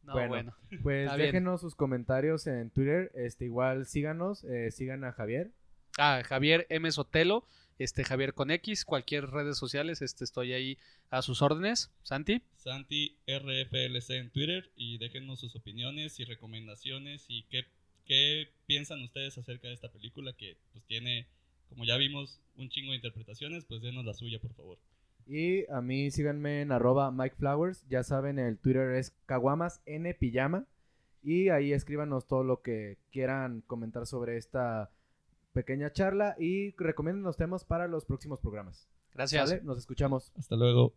bueno, pues déjenos sus comentarios en Twitter. Este, igual síganos, eh, sigan a Javier. Ah, Javier M. Sotelo, este Javier con X, cualquier redes sociales, este estoy ahí a sus órdenes. Santi. Santi RFLC en Twitter y déjenos sus opiniones y recomendaciones y qué, qué piensan ustedes acerca de esta película que pues tiene como ya vimos un chingo de interpretaciones, pues denos la suya, por favor. Y a mí síganme en arroba Mike Flowers. Ya saben, el Twitter es Caguamas N Pijama. Y ahí escríbanos todo lo que quieran comentar sobre esta pequeña charla y recomienden los temas para los próximos programas. Gracias. Nos escuchamos. Hasta luego.